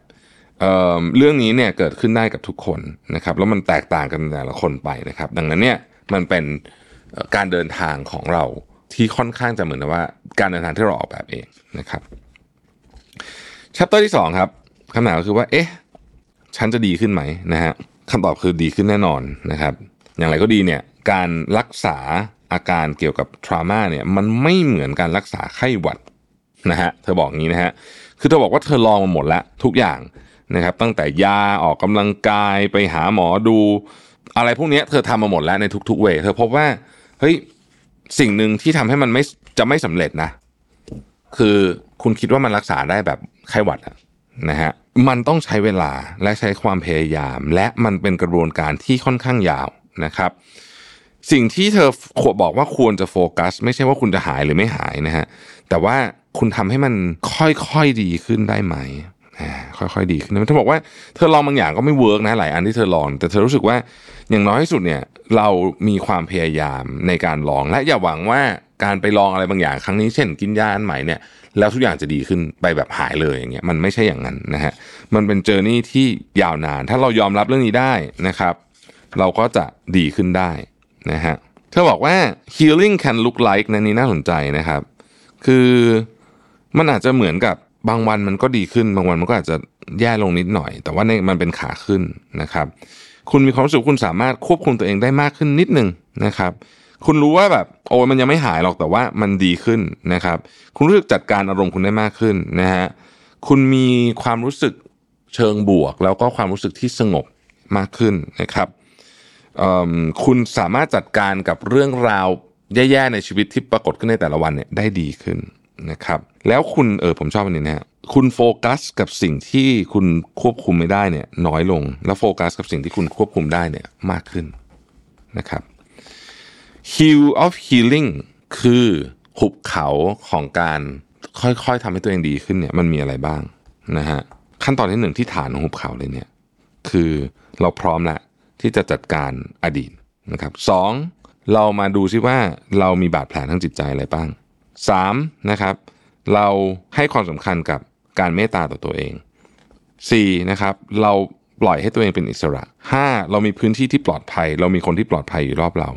เรื่องนี้เนี่ยเกิดขึ้นได้กับทุกคนนะครับแล้วมันแตกต่างกันแต่ละคนไปนะครับ ดังนั้นเนี่ยมันเป็นการเดินทางของเรา ที่ค่อนข้างจะเหมือนว่า การเดินทางที่เราออกแบบเองนะครับชัปเตอร์ที่2ครับคำถามก็คือว่า เอ๊ะ ฉันจะดีขึ้นไหมนะฮะคำตอบคือดีขึ้นแน่นอนนะครับ อย่างไรก็ดีเนี่ย การรักษาอาการเกี่ยวกับทรามาเนี่ย มันไม่เหมือนการรักษาไข้หวัดนะฮะ เธอบอกงี้นะฮะ คือเธอบอกว่าเธอลองมาหมดแล้วทุกอย่างนะครับ ตั้งแต่ยาออกกำลังกายไปหาหมอดู อะไรพวกเนี้ยเธอทำมาหมดแล้วในทุกๆเวเธอพบว่า เฮ้ย สิ่งหนึ่งที่ทำให้มันไม่จะไม่สำเร็จนะ คือคุณคิดว่ามันรักษาได้แบบไข้หวัดนะฮะมันต้องใช้เวลาและใช้ความพยายาม และมันเป็นกระบวนการที่ค่อนข้างยาวนะครับ สิ่งที่เธอขวบบอกว่าควรจะโฟกัส ไม่ใช่ว่าคุณจะหายหรือไม่หายนะฮะแต่ว่าคุณทำให้มันค่อยๆดีขึ้นได้ไหมค่อยๆดีขึ้นเธอบอกว่าเธอลองบางอย่างก็ไม่ work นะหลายอันที่เธอลอง แต่เธอรู้สึกว่าอย่างน้อยที่สุดเนี่ย เรามีความพยายามในการลองและอย่าหวังว่าการไปลองอะไรบางอย่างครั้งนี้เช่นกินยาอันใหม่เนี่ยแล้วทุกอย่างจะดีขึ้นไปแบบหายเลยอย่างเงี้ยมันไม่ใช่อย่างนั้นนะฮะมันเป็น journey ที่ยาวนาน ถ้าเรายอมรับเรื่องนี้ได้นะครับ เราก็จะดีขึ้นได้นะฮะเธอบอกว่า healing can look like นะนี่น่าสนใจนะครับ คือมันอาจจะเหมือนกับบางวันมันก็ดีขึ้น บางวันมันก็อาจจะแย่ลงนิดหน่อย แต่ว่าในมันเป็นขาขึ้นนะครับ คุณมีความรู้สึกคุณสามารถควบคุมตัวเองได้มากขึ้นนิดหนึ่งนะครับ คุณรู้ว่าแบบโอ้มันยังไม่หายหรอกแต่ว่ามันดีขึ้นนะครับ คุณรู้สึกจัดการอารมณ์คุณได้มากขึ้นนะฮะคุณมีความรู้สึกเชิงบวก แล้วก็ความรู้สึกที่สงบมากขึ้นนะครับคุณสามารถจัดการกับเรื่องราวแย่ๆในชีวิตที่ปรากฏขึ้นในแต่ละวันเนี่ยได้ดีขึ้นนะครับ แล้วคุณเออผมชอบอันนี้นะฮะ คุณโฟกัสกับสิ่งที่คุณควบคุมไม่ได้เนี่ย น้อยลง แล้วโฟกัสกับสิ่งที่คุณควบคุมได้เนี่ยมากขึ้นนะครับ Hill of Healing คือหุบเขาของการค่อยๆทำให้ตัวเองดีขึ้นเนี่ยมันมีอะไรบ้างนะฮะขั้นตอนที่หนึ่งที่ฐานของหุบเขาเลยเนี่ย คือเราพร้อมแล้วที่จะจัดการอดีตนะครับสองเรามาดูซิว่าเรามีบาดแผลทางจิตใจอะไรบ้างสามนะครับ เราให้ความสำคัญกับ การเมตตาต่อตัวเองสี่นะครับเราปล่อยให้ตัวเองเป็นอิสระห้าเรามีพื้นที่ที่ปลอดภัย เรามีคนที่ปลอดภัยอยู่รอบเรา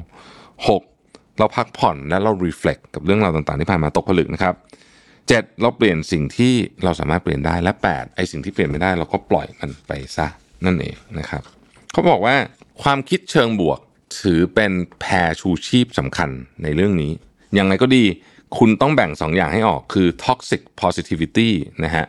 6. เราพักผ่อนและเรา reflect กับเรื่องราวต่างๆที่ผ่านมาตกผลึกนะครับ 7. เราเปลี่ยนสิ่งที่เราสามารถเปลี่ยนได้และ 8. ไอ้สิ่งที่เปลี่ยนไม่ได้เราก็ปล่อยมันไปซะนั่นเองนะครับเขาบอกว่าความคิดเชิงบวกถือเป็นแพรชูชีพสำคัญในเรื่องนี้ยังไงก็ดี คุณต้องแบ่ง2ออย่างให้ออกคือ toxic positivity นะฮะ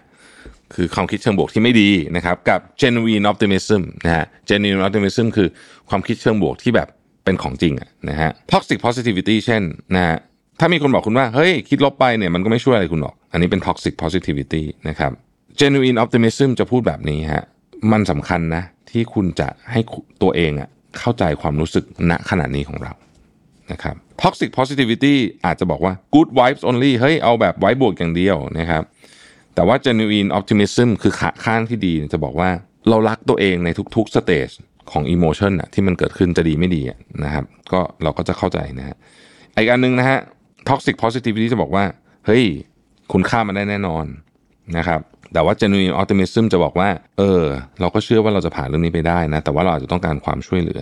คือความคิดเชิงบวกที่ไม่ดีนะครับกับ genuine optimism นะฮะ genuine optimism คือความคิดเชิงบวกที่แบบเป็นของจริงอะนะฮะ toxic positivity เช่นนะฮะถ้ามีคนบอกคุณว่าเฮ้ยคิดลบไปเนี่ยมันก็ไม่ช่วยอะไรคุณหรอก อันนี้เป็น toxic positivity นะครับ genuine optimism จะพูดแบบนี้ฮะมันสำคัญนะที่คุณจะให้ตัวเองอะเข้าใจความรู้สึกณขณะนี้ของเรา นะครับ toxic positivity อาจจะบอกว่า good vibes only เฮ้ยเอาแบบไว้บวกอย่างเดียวนะครับ แต่ว่า genuine optimism คือขาข้างที่ดีจะบอกว่าเรารักตัวเองในทุกๆสเตจของ emotion อะที่มันเกิดขึ้นจะดีไม่ดีนะครับ ก็เราก็จะเข้าใจนะฮะอีกอันหนึงนะฮะ toxic positivity จะบอกว่า เฮ้ย คุณค่ามันได้แน่นอนนะครับแต่ว่า genuine optimism จะบอกว่า เออ เราก็เชื่อว่าเราจะผ่านเรื่องนี้ไปได้นะ แต่ว่าเราอาจจะต้องการความช่วยเหลือ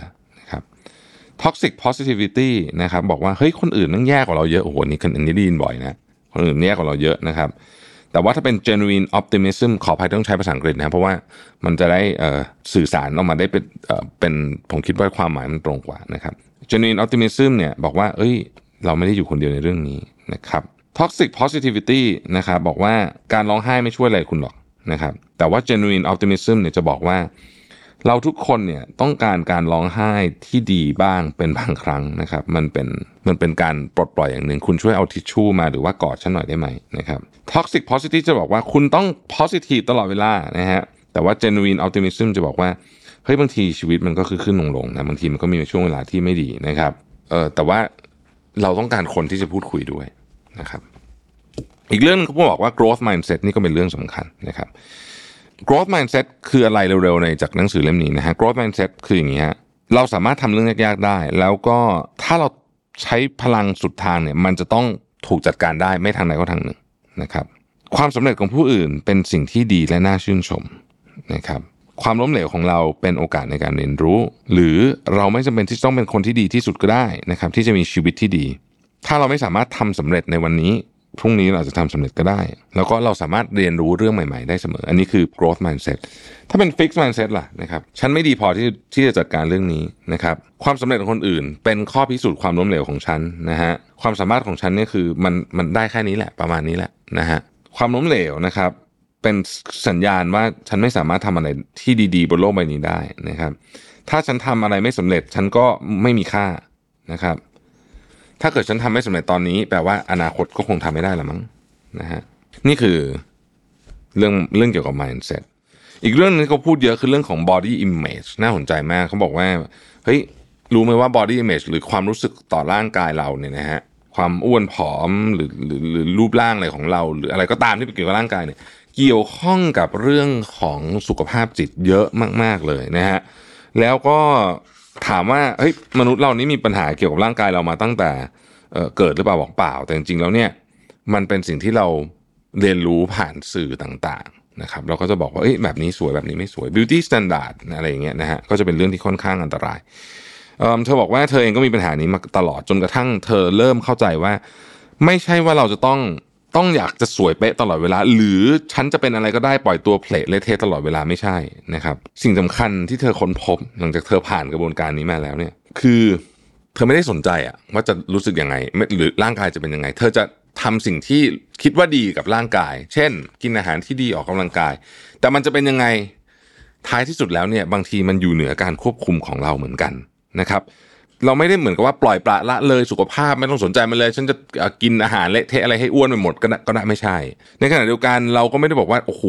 toxic positivity นะครับบอกว่าเฮ้ยคนอื่นนั่งแย่กว่าเราเยอะโอ้โหนี่คนอันนี้ได้ยินบ่อยนะคนอื่นแย่กว่าเราเยอะนะครับ แต่ว่าถ้าเป็น genuine optimism ขออภัยต้องใช้ภาษาอังกฤษนะเพราะว่ามันจะได้สื่อสารออกมาได้เป็นเป็นผมคิดว่าความหมายมันตรงกว่านะครับ genuine optimism เนี่ยบอกว่า เอ้ย เราไม่ได้อยู่คนเดียวในเรื่องนี้นะครับ toxic positivity นะครับบอกว่าการร้องไห้ไม่ช่วยอะไรคุณหรอกนะครับแต่ว่า genuine optimism เนี่ยจะบอกว่า เราทุกคนเนี่ยต้องการการร้องไห้ที่ดีบ้างเป็นบางครั้งนะครับ มันเป็นมันเป็นการปลดปล่อยอย่างหนึ่ง คุณช่วยเอาทิชชู่มาหรือว่ากอดฉันหน่อยได้ไหมนะครับ toxic positive จะบอกว่าคุณต้อง positive ตลอดเวลานะฮะแต่ว่า genuine optimism จะบอกว่าเฮ้ยบางทีชีวิตมันก็คือขึ้นลงลงนะบางทีมันก็มีช่วงเวลาที่ไม่ดีนะครับเออแต่ว่าเราต้องการคนที่จะพูดคุยด้วยนะครับ อีกเรื่องนึงเขาบอกว่า growth mindset นี่ก็เป็นเรื่องสำคัญนะครับ growth mindset คืออะไรเร็วๆในจากหนังสือเล่มนี้นะฮะ growth mindset คืออย่างนี้ฮะเราสามารถทำเรื่องยากๆได้ แล้วก็ถ้าเราใช้พลังสุดทางเนี่ยมันจะต้องถูกจัดการได้ไม่ทางไหนก็ทางหนึ่งนะครับ ความสำเร็จของผู้อื่นเป็นสิ่งที่ดีและน่าชื่นชมนะครับความล้มเหลวของเราเป็นโอกาสในการเรียนรู้ หรือเราไม่จำเป็นที่ต้องเป็นคนที่ดีที่สุดก็ได้นะครับที่จะมีชีวิตที่ดี ถ้าเราไม่สามารถทำสำเร็จในวันนี้ พรุ่งนี้เราจะทำสำเร็จก็ได้ แล้วก็เราสามารถเรียนรู้เรื่องใหม่ ๆ ได้เสมอ อันนี้คือ growth mindset ถ้าเป็น fixed mindset ล่ะนะครับ ฉันไม่ดีพอที่ที่จะจัดการเรื่องนี้นะครับ ความสำเร็จของคนอื่น เป็นข้อพิสูจน์ความล้มเหลวของฉันนะฮะ ความสามารถของฉันเนี่ยคือมันมันได้แค่นี้แหละประมาณนี้แหละนะฮะ ความล้มเหลวนะครับ เป็นสัญญาณว่าฉันไม่สามารถทำอะไรที่ดี ๆ บนโลกใบนี้ได้นะครับ ถ้าฉันทำอะไรไม่สำเร็จ ฉันก็ไม่มีค่านะครับ ถ้าเกิดฉันทำไม่สำเร็จตอนนี้แปลว่าอนาคตก็คงทำไม่ได้ละมั้งนะฮะนี่คือเรื่องเรื่องเกี่ยวกับ mindset อีกเรื่องนึงเขาพูดเยอะคือเรื่องของ body image น่าสนใจมากเขาบอกว่าเฮ้ยรู้ไหมว่า body image หรือความรู้สึกต่อร่างกายเราเนี่ยนะฮะความอ้วนผอมหรือหรือหรือรูปร่างอะไรของเรา หรืออะไรก็ตามที่เกี่ยวกับร่างกายเนี่ยเกี่ยวข้องกับเรื่องของสุขภาพจิตเยอะมาก ๆเลยนะฮะแล้วก็ ถามว่าเฮ้ยมนุษย์เรานี้มีปัญหาเกี่ยวกับร่างกายเรามาตั้งแต่เเกิดหรือเปล่าบอกเปล่า แต่จริงๆแล้วเนี่ยมันเป็นสิ่งที่เราเรียนรู้ผ่านสื่อต่างๆนะครับเราก็จะบอกว่าเอ้ยแบบนี้สวยแบบนี้ไม่สวย beauty standard อะไรอย่างเงี้ยนะฮะก็จะเป็นเรื่องที่ค่อนข้างอันตรายเธอบอกว่าเธอเองก็มีปัญหานี้มาตลอดจนกระทั่งเธอเริ่มเข้าใจว่า ไม่ใช่ว่าเราจะต้อง ต้องอยากจะสวยเป๊ะตลอดเวลา หรือฉันจะเป็นอะไรก็ได้ปล่อยตัวเพลทเลเทตลอดเวลาไม่ใช่นะครับ สิ่งสำคัญที่เธอค้นพบ หลังจากเธอผ่านกระบวนการนี้มาแล้วเนี่ย คือเธอไม่ได้สนใจอะว่าจะรู้สึกยังไงหรือร่างกายจะเป็นยังไง เธอจะทำสิ่งที่คิดว่าดีกับร่างกาย เช่น กินอาหารที่ดีออกกำลังกาย แต่มันจะเป็นยังไงท้ายที่สุดแล้วเนี่ยบางทีมันอยู่เหนือการควบคุมของเราเหมือนกันนะครับ เราไม่ได้เหมือนกับว่าปล่อยปละละเลยสุขภาพไม่ต้องสนใจมันเลย ฉันจะกินอาหารเละเทะอะไรให้อ้วนไปหมดก็ก็ได้ไม่ใช่ ในขณะเดียวกันเราก็ไม่ได้บอกว่าโอ้โห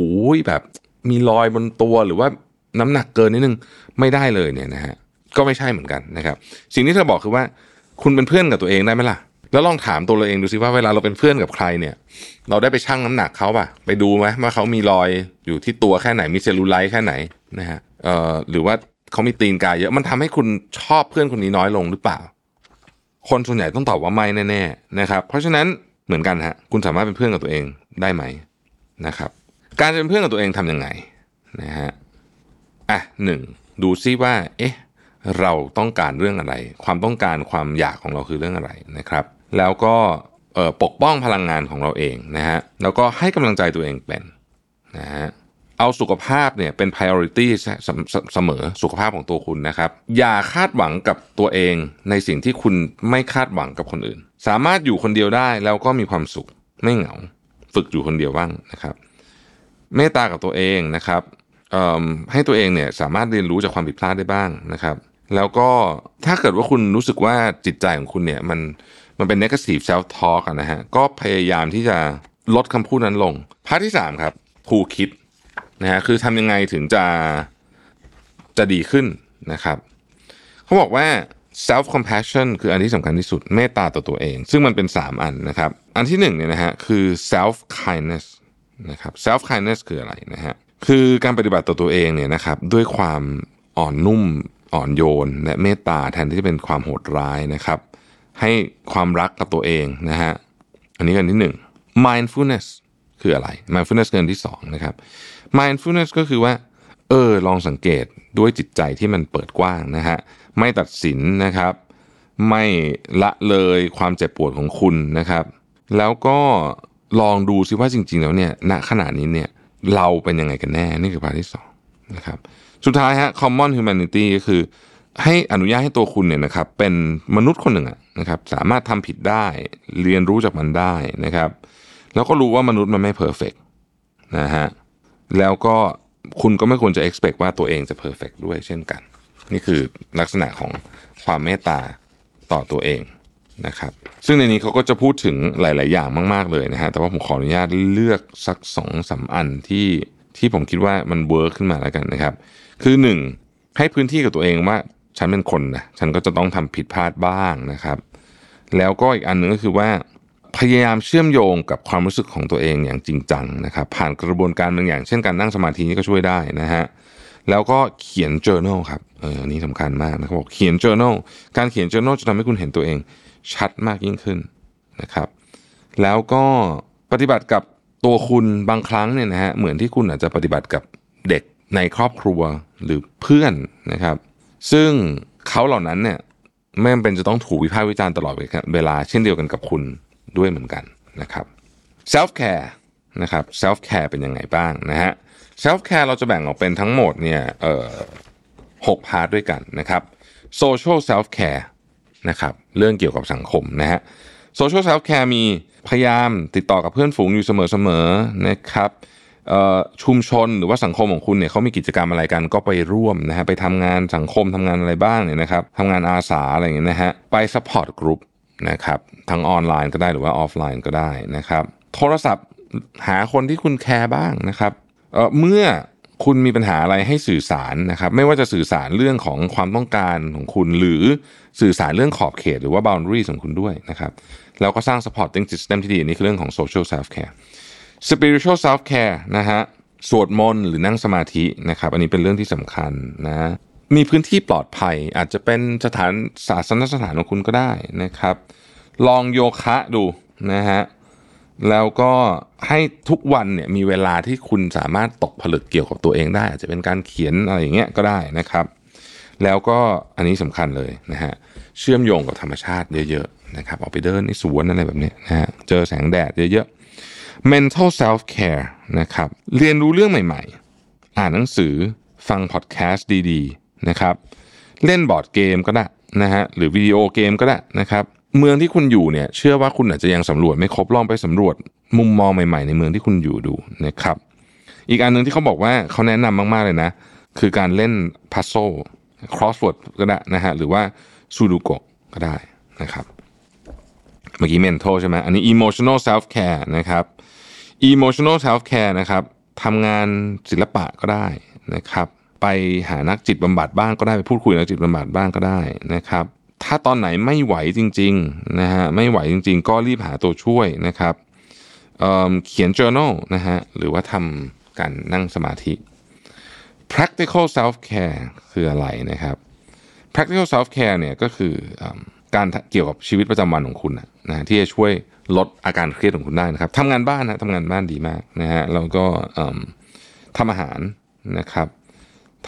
แบบมีรอยบนตัวหรือว่าน้ำหนักเกินนิดนึงไม่ได้เลยเนี่ยนะฮะก็ไม่ใช่เหมือนกันนะครับ สิ่งที่เธอบอกคือว่า คุณเป็นเพื่อนกับตัวเองได้ไหมล่ะ แล้วลองถามตัวเราเองดูสิว่าเวลาเราเป็นเพื่อนกับใครเนี่ย เราได้ไปชั่งน้ำหนักเขาป่ะไปดูไหมว่าเขามีรอยอยู่ที่ตัวแค่ไหนมีเซลลูไลท์แค่ไหนนะฮะเอ่อหรือว่า เขามีตีนกายเยอะมันทำให้คุณชอบเพื่อนคนนี้น้อยลงหรือเปล่า คนส่วนใหญ่ต้องตอบว่าไม่แน่ๆนะครับ เพราะฉะนั้นเหมือนกันฮะคุณสามารถเป็นเพื่อนกับตัวเองได้ไหมนะครับ การจะเป็นเพื่อนกับตัวเองทํำยังไงนะฮะอะหนึ่งดูซิว่า เอ๊ะเราต้องการเรื่องอะไร ความต้องการความอยากของเราคือเรื่องอะไรนะครับ แล้วก็ปกป้องพลังงานของเราเองนะฮะแล้วก็ให้กำลังใจตัวเองเป็นนะฮะ เอาสุขภาพเนี่ยเป็น priority เสมอสุขภาพของตัวคุณนะครับ อย่าคาดหวังกับตัวเองในสิ่งที่คุณไม่คาดหวังกับคนอื่น สามารถอยู่คนเดียวได้แล้วก็มีความสุขไม่เหงา ฝึกอยู่คนเดียวบ้างนะครับ เมตตากับตัวเองนะครับให้ตัวเองเนี่ยสามารถเรียนรู้จากความผิดพลาดได้บ้างนะครับ แล้วก็ถ้าเกิดว่าคุณรู้สึกว่าจิตใจของคุณเนี่ยมันมันเป็น negative self talk นะฮะก็พยายามที่จะลดคำพูดนั้นลง พาร์ทที่ 3 ครับผูคิด นะฮะคือทำยังไงถึงจะจะดีขึ้นนะครับเขาบอกว่า self compassion คืออันที่สำคัญที่สุดเมตตาต่อตัวเอง ซึ่งมันเป็น 3 อันนะครับ อันที่1เนี่ยนะฮะคือ self kindness นะครับ self kindness คืออะไรนะฮะคือการปฏิบัติต่อตัวเองเนี่ยนะครับด้วยความอ่อนนุ่มอ่อนโยน และเมตตาแทนที่จะเป็นความโหดร้ายนะครับ ให้ความรักกับตัวเองนะฮะอันนี้กันที่ 1 mindfulness คืออะไร mindfulness เกินที่2นะครับ mindfulness ก็คือว่า เออ ลองสังเกตด้วยจิตใจที่มันเปิดกว้างนะฮะ ไม่ตัดสินนะครับ ไม่ละเลยความเจ็บปวดของคุณนะครับ แล้วก็ลองดูซิว่าจริง ๆ แล้วเนี่ย ณ ขณะนี้เนี่ย เราเป็นยังไงกันแน่ นี่คือ part ที่สองนะครับ สุดท้ายฮะ common humanity ก็คือ ให้อนุญาตให้ตัวคุณเนี่ยนะครับ เป็นมนุษย์คนหนึ่งนะครับ สามารถทำผิดได้ เรียนรู้จากมันได้นะครับ แล้วก็รู้ว่ามนุษย์มันไม่ perfect นะฮะแล้วก็คุณก็ไม่ควรจะ expect ว่าตัวเองจะ perfect ด้วยเช่นกัน นี่คือลักษณะของความเมตตาต่อตัวเองนะครับซึ่งในนี้เขาก็จะพูดถึงหลาย ๆ อย่างมาก ๆ เลยนะฮะแต่ว่าผมขออนุญาตเลือกสักสองสาอันที่ที่ผมคิดว่ามันเวิร์กขึ้นมาแล้วกันนะครับ คือหนึ่งให้พื้นที่กับตัวเองว่าฉันเป็นคนนะฉันก็จะต้องทำผิดพลาดบ้างนะครับ แล้วก็อีกอันหนึ่งก็คือว่า พยายามเชื่อมโยงกับความรู้สึกของตัวเองอย่างจริงจังนะครับ ผ่านกระบวนการบางอย่าง เช่นการนั่งสมาธินี่ก็ช่วยได้นะฮะแล้วก็เขียน journal ครับเออนี่สำคัญมากนะครับบอกเขียน journal การเขียน journal จะทำให้คุณเห็นตัวเองชัดมากยิ่งขึ้นนะครับ แล้วก็ปฏิบัติกับตัวคุณบางครั้งเนี่ยนะฮะเหมือนที่คุณอาจจะปฏิบัติกับเด็กในครอบครัวหรือเพื่อนนะครับ ซึ่งเขาเหล่านั้นเนี่ยไม่จำเป็นจะต้องถูกวิพากษ์วิจารณ์ตลอดเวลา เช่นเดียวกันกับคุณ ด้วยเหมือนกันนะครับ self care นะครับ self care เป็นยังไงบ้างนะฮะ self care เราจะแบ่งออกเป็นทั้งหมดเนี่ยเอ่อหก part ด้วยกันนะครับ social self care นะครับเรื่องเกี่ยวกับสังคมนะฮะ social self care มีพยายามติดต่อกับเพื่อนฝูงอยู่เสมอๆนะครับชุมชนหรือว่าสังคมของคุณเนี่ยเขามีกิจกรรมอะไรกันก็ไปร่วมนะฮะไปทำงานสังคมทำงานอะไรบ้างเนี่ยนะครับทำงานอาสาอะไรอย่างเงี้ยนะฮะไป support group นะครับทั้งออนไลน์ก็ได้หรือว่าออฟไลน์ก็ได้นะครับ โทรศัพท์หาคนที่คุณแคร์บ้างนะครับเเมื่อคุณมีปัญหาอะไรให้สื่อสารนะครับ ไม่ว่าจะสื่อสารเรื่องของความต้องการของคุณ หรือสื่อสารเรื่องขอบเขตหรือว่า boundaries ของคุณด้วยนะครับแล้วก็สร้าง supporting system ที่ดีอันนี่คือเรื่องของ social self care spiritual self care นะฮะสวดมนต์หรือนั่งสมาธินะครับ อันนี้เป็นเรื่องที่สำคัญนะ มีพื้นที่ปลอดภัย อาจจะเป็นสถานศาสนสถานของคุณก็ได้นะครับ ลองโยคะดูนะฮะแล้วก็ให้ทุกวันเนี่ยมีเวลาที่คุณสามารถตกผลึกเกี่ยวกับตัวเองได้ อาจจะเป็นการเขียนอะไรอย่างเงี้ยก็ได้นะครับ แล้วก็อันนี้สำคัญเลยนะฮะเชื่อมโยงกับธรรมชาติเยอะๆนะครับออกไปเดินในสวนอะไรแบบนี้นะฮะเจอแสงแดดเยอะๆ mental self care นะครับเรียนรู้เรื่องใหม่ๆ อ่านหนังสือฟังพอดแคสต์ดีๆ นะครับ เล่นบอร์ดเกมก็ได้นะฮะหรือวิดีโอเกมก็ได้นะครับ เมืองที่คุณอยู่เนี่ยเชื่อว่าคุณอาจจะยังสำรวจไม่ครบลองไปสำรวจมุมมองใหม่ๆ ในเมืองที่คุณอยู่ดูนะครับ อีกอันหนึ่งที่เขาบอกว่าเขาแนะนำมากๆเลยนะ คือการเล่นพัซโซ crossword ก็ได้นะฮะหรือว่าซูดูโกก็ได้นะครับเมื่อกี้ mental ใช่ไหมอันนี้ emotional self care นะครับ emotional self care นะครับทำงานศิลปะก็ได้นะครับ ไปหานักจิตบำบัดบ้างก็ได้ไปพูดคุยนักจิตบำบัดบ้างก็ได้นะครับ ถ้าตอนไหนไม่ไหวจริงๆนะฮะไม่ไหวจริง ๆ ก็รีบหาตัวช่วยนะครับเเขียน journal นะฮะหรือว่าทำการนั่งสมาธิ practical self care คืออะไรนะครับ practical self care เนี่ยก็คืออการเกี่ยวกับชีวิตประจำวันของคุณนะะฮะที่จะช่วยลดอาการเครียดของคุณได้นะครับทำงานบ้านนะทำงานบ้านดีมากนะฮะแล้วก็ทำอาหารนะครับ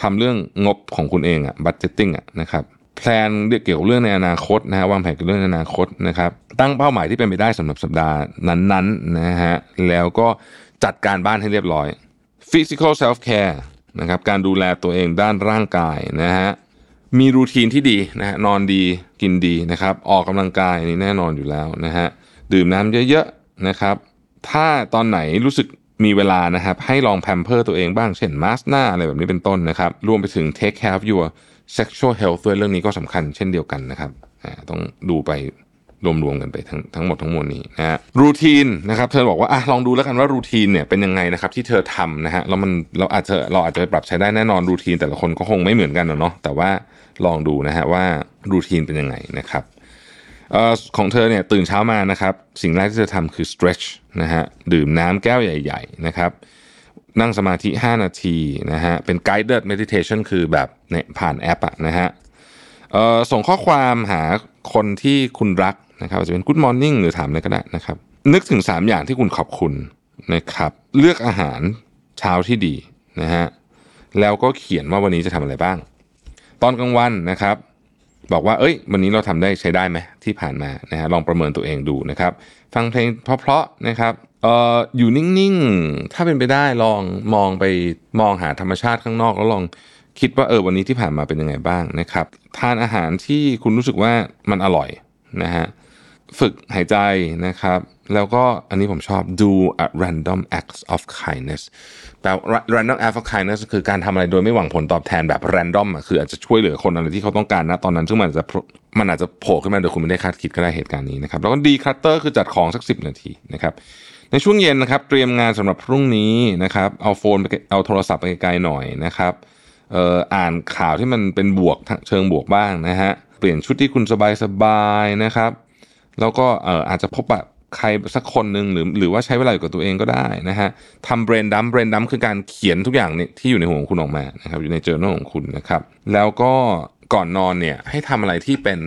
ทำเรื่องงบของคุณเองอะ budgeting อะนะครับแพลนเกี่ยวกับเรื่องในอนาคตนะฮะวางแผนเกี่ยวกับเรื่องในอนาคตนะครับตั้งเป้าหมายที่เป็นไปได้สำหรับสัปดาห์นั้นๆนะฮะแล้วก็จัดการบ้านให้เรียบร้อย physical self care นะครับการดูแลตัวเองด้านร่างกายนะฮะมีรูทีนที่ดีนะฮะนอนดีกินดีนะครับออกกำลังกายนี่แน่นอนอยู่แล้วนะฮะดื่มน้ำเยอะๆนะครับถ้าตอนไหนรู้สึก มีเวลานะครับให้ลองแพมเพอร์ตัวเองบ้างเช่นมาสหน้าอะไรแบบนี้เป็นต้นนะครับรวมไปถึง take care of your sexual health ด้วยเรื่องนี้ก็สำคัญเช่นเดียวกันนะครับต้องดูไปรวมๆกันไปทั้งทั้งหมดทั้งมวลนี้นะฮะรูทีนนะครับเธอบอกว่าอะลองดูแล้วกันว่ารูทีนเนี่ยเป็นยังไงนะครับที่เธอทำนะฮะแล้วมันเราอาจจะเราอาจจะไปปรับใช้ได้แน่นอนรูทีนแต่ละคนก็คงไม่เหมือนกันเนาะแต่ว่าลองดูนะฮะว่ารูทีนเป็นยังไงนะครับ ของเธอเนี่ยตื่นเช้ามานะครับ สิ่งแรกที่เธอทำคือ stretch นะฮะดื่มน้ำแก้วใหญ่ ๆ นะครับนั่งสมาธิ 5 นาทีนะฮะเป็น guided meditation คือแบบเนี่ยผ่านแอปอะนะฮะส่งข้อความหาคนที่คุณรักนะครับอาจจะเป็น Good Morning หรือถามอะไรก็ได้นะครับ นึกถึง 3 อย่างที่คุณขอบคุณนะครับ เลือกอาหารเช้าที่ดีนะฮะแล้วก็เขียนว่าวันนี้จะทำอะไรบ้าง ตอนกลางวันนะครับ บอกว่า เอ้ย วันนี้เราทำได้ใช้ได้ไหมที่ผ่านมานะฮะลองประเมินตัวเองดูนะครับ ฟังเพลงเพราะๆนะครับเอ่ออยู่นิ่งๆ ถ้าเป็นไปได้ลองมองไปมองหาธรรมชาติข้างนอกแล้วลองคิดว่าเออวันนี้ที่ผ่านมาเป็นยังไงบ้างนะครับ ทานอาหารที่คุณรู้สึกว่ามันอร่อยนะฮะ ฝึกหายใจนะครับ แล้วก็อันนี้ผมชอบ do a random acts of kindness แปลว่า random acts of kindness คือการทำอะไรโดยไม่หวังผลตอบแทนแบบ random คืออาจจะช่วยเหลือคนอะไรที่เขาต้องการนะตอนนั้น ซึ่งมันอาจจะมันอาจจะโผล่ขึ้นมาโดยคุณไม่ได้คาดคิดก็ได้เหตุการณ์นี้นะครับ แล้วก็ declutter คือจัดของสัก 10 นาทีนะครับในช่วงเย็นนะครับเตรียมงานสำหรับพรุ่งนี้นะครับเอาโฟนไปเอาโทรศัพท์ไปไกลๆหน่อยนะครับเอ่ออ่านข่าวที่มันเป็นบวกเชิงบวกบ้างนะฮะเปลี่ยนชุดที่คุณสบายๆนะครับ แล้วก็อาจจะพบปะใครสักคนหนึ่งหรือหรือว่าใช้เวลาอยู่กับตัวเองก็ได้นะฮะทำเบรนดัมเบรนดัมคือการเขียนทุกอย่างเนี่ยที่อยู่ในหัวของคุณออกมานะครับอยู่ในเจอ journal ของคุณนะครับแล้วก็ก่อนนอนเนี่ยให้ทำอะไรที่เป็น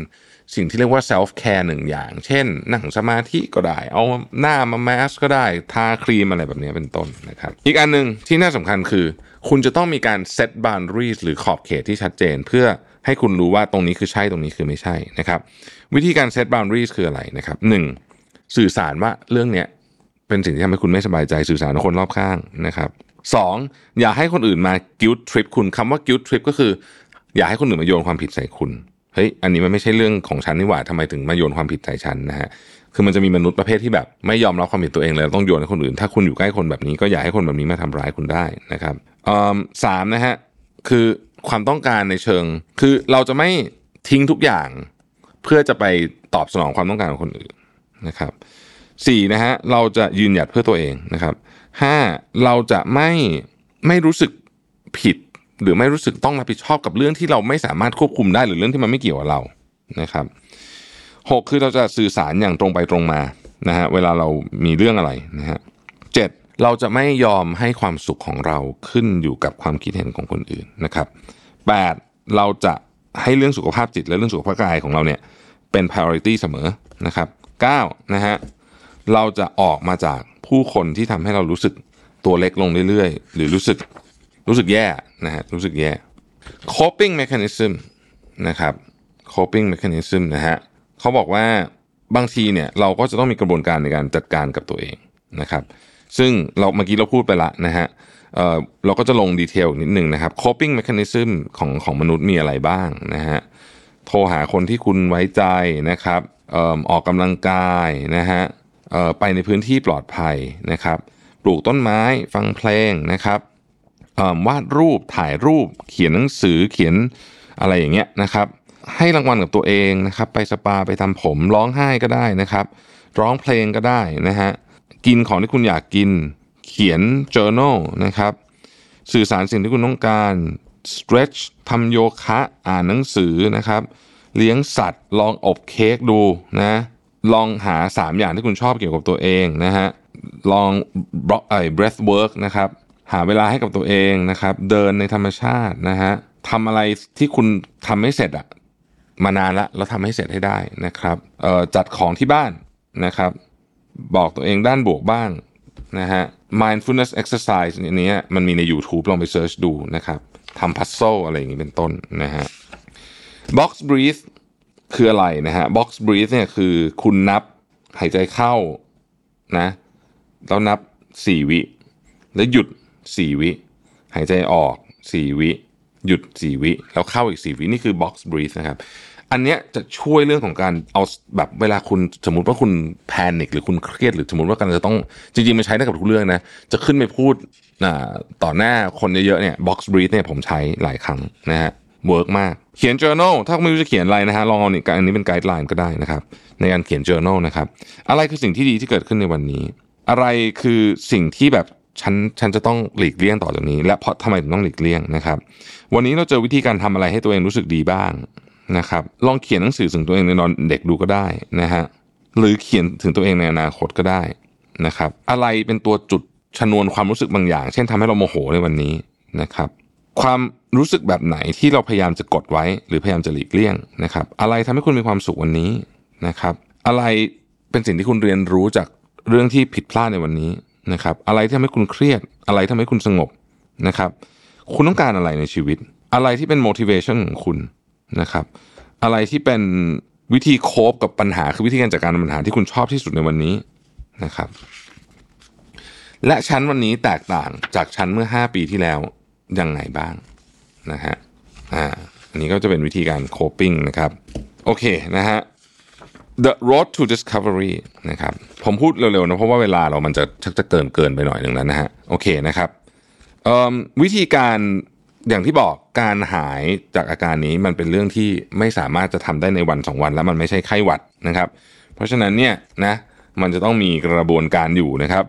สิ่งที่เรียกว่า self care หนึ่งอย่าง เช่น นั่งสมาธิก็ได้ เอาหน้ามาแมสก็ได้ ทาครีมอะไรแบบนี้เป็นต้นนะครับ อีกอันหนึ่งที่น่าสำคัญคือ คุณจะต้องมีการ set boundaries หรือขอบเขตที่ชัดเจนเพื่อ ให้คุณรู้ว่าตรงนี้คือใช่ตรงนี้คือไม่ใช่นะครับ วิธีการ set boundaries คืออะไรนะครับหนึ่งสื่อสารว่าเรื่องเนี้ยเป็นสิ่งที่ทำให้คุณไม่สบายใจสื่อสารกับคนรอบข้างนะครับสองอย่าให้คนอื่นมา guilt trip คุณคำว่า guilt trip ก็คือ อย่าให้คนอื่นมาโยนความผิดใส่คุณเฮ้ยอันนี้มันไม่ใช่เรื่องของฉันนี่หว่าทำไมถึงมาโยนความผิดใส่ฉันนะฮะคือมันจะมีมนุษย์ประเภทที่แบบ ไม่ยอมรับความผิดตัวเองเลยต้องโยนให้คนอื่น ถ้าคุณอยู่ใกล้คนแบบนี้ก็อย่าให้คนแบบนี้มาทำร้ายคุณได้นะครับสามนะฮะคือ ความต้องการในเชิง คือเราจะไม่ทิ้งทุกอย่าง เพื่อจะไปตอบสนองความต้องการของคนอื่นนะครับสี่นะฮะเราจะยืนหยัดเพื่อตัวเองนะครับห้าเราจะไม่ไม่รู้สึกผิด หรือไม่รู้สึกต้องรับผิดชอบกับเรื่องที่เราไม่สามารถควบคุมได้หรือเรื่องที่มันไม่เกี่ยวกับเรานะครับหกคือเราจะสื่อสารอย่างตรงไปตรงมานะฮะเวลาเรามีเรื่องอะไรนะฮะเจ็ด เราจะไม่ยอมให้ความสุขของเราขึ้นอยู่กับความคิดเห็นของคนอื่นนะครับแปดเราจะให้เรื่องสุขภาพจิตและเรื่องสุขภาพกายของเราเนี่ยเป็น priority เสมอนะครับเก้านะฮะเราจะออกมาจากผู้คนที่ทำให้เรารู้สึกตัวเล็กลงเรื่อยๆ หรือรู้สึกรู้สึกแย่นะฮะรู้สึกแย่ coping mechanism นะครับ coping mechanism นะฮะเขาบอกว่าบางทีเนี่ยเราก็จะต้องมีกระบวนการในการจัดการกับตัวเองนะครับ ซึ่งเราเมื่อกี้เราพูดไปละนะฮะเเราก็จะลงดีเทลนิดนึงนะครับ coping mechanism ของของมนุษย์มีอะไรบ้างนะฮะโทรหาคนที่คุณไว้ใจนะครับอออกกำลังกายนะฮะไปในพื้นที่ปลอดภัยนะครับ ปลูกต้นไม้ฟังเพลงนะครับวาดรูปถ่ายรูป เขียนหนังสือเขียนอะไรอย่างเงี้ยนะครับ ให้รางวัลกับตัวเองนะครับ ไปสปาไปทำผมร้องไห้ก็ได้นะครับ ร้องเพลงก็ได้นะฮะ กินของที่คุณอยากกิน เขียน journal นะครับ สื่อสารสิ่งที่คุณต้องการ stretch ทำโยคะ อ่านหนังสือนะครับ เลี้ยงสัตว์ ลองอบเค้กดูนะ ลองหา 3 อย่างที่คุณชอบเกี่ยวกับตัวเองนะฮะ ลองไอ้ breath work นะครับ หาเวลาให้กับตัวเองนะครับ เดินในธรรมชาตินะฮะทำอะไรที่คุณทำไม่เสร็จอะมานานละแล้วทำให้เสร็จให้ได้นะครับจัดของที่บ้านนะครับ บอกตัวเองด้านบวกบ้างนะฮะ mindfulness exercise อันนี้มันมีใน YouTube ลองไปเซิร์ชดูนะครับทำพัซโซอะไรอย่างนี้เป็นต้นนะฮะ box breathe คืออะไรนะฮะ box breathe เนี่ยคือคุณนับหายใจเข้านะแล้วนับ 4 วิ แล้วหยุด 4 วิ หายใจออก 4 วิ หยุด 4 วิ แล้วเข้าอีก 4 วิ นี่คือ box breathe นะครับ อันเนี้ยจะช่วยเรื่องของการเอาแบบเวลาคุณสมมติว่าคุณ panic หรือคุณเครียดหรือสมมติว่าการจะต้องจริงๆมันใช้ได้กับทุกเรื่องนะ จะขึ้นไปพูดต่อหน้าคนเยอะๆเนี่ย box breathe เนี่ยผมใช้หลายครั้งนะฮะ work มากเขียน journal ถ้าไม่รู้จะเขียนอะไรนะฮะลองเอาอันนี้เป็น guideline ก็ได้นะครับ ในการเขียน journal นะครับ อะไรคือสิ่งที่ดีที่เกิดขึ้นในวันนี้ อะไรคือสิ่งที่แบบฉันฉันจะต้องหลีกเลี่ยงต่อจากนี้ และเพราะทำไมถึงต้องหลีกเลี่ยงนะครับ วันนี้เราเจอวิธีการทำอะไรให้ตัวเองรู้สึกดีบ้าง นะครับลองเขียนหนังสือถึงตัวเองในนอนเด็กดูก็ได้นะฮะหรือเขียนถึงตัวเองในอนาคตก็ได้นะครับ อะไรเป็นตัวจุดชนวนความรู้สึกบางอย่าง เช่นทำให้เราโมโหในวันนี้นะครับ ความรู้สึกแบบไหนที่เราพยายามจะกดไว้ หรือพยายามจะหลีกเลี่ยงนะครับ อะไรทำให้คุณมีความสุขวันนี้นะครับ อะไรเป็นสิ่งที่คุณเรียนรู้จากเรื่องที่ผิดพลาดในวันนี้นะครับ อะไรที่ทำให้คุณเครียด อะไรทำให้คุณสงบนะครับ คุณต้องการอะไรในชีวิต อะไรที่เป็น motivation ของคุณ นะครับ อะไรที่เป็นวิธีโคบกับปัญหาคือวิธีการจัดการปัญหาที่คุณชอบที่สุดในวันนี้นะครับ และชั้นวันนี้แตกต่างจากชั้นเมื่อ 5 ปีที่แล้วยังไงบ้างนะฮะอ่าอันนี้ก็จะเป็นวิธีการโคปิ้งนะครับ โอเคนะฮะ The Road to Discovery นะครับ ผมพูดเร็วๆนะ เพราะว่าเวลาเรามันจะชักจะเกินเกินไปหน่อยหนึ่งแล้วนะฮะ โอเคนะครับวิธีการ อย่างที่บอกการหายจากอาการนี้มันเป็นเรื่องที่ไม่สามารถจะทำได้ในวันสองวัน แล้วมันไม่ใช่ไข้หวัดนะครับ เพราะฉะนั้นเนี่ยนะมันจะต้องมีกระบวนการอยู่นะครับ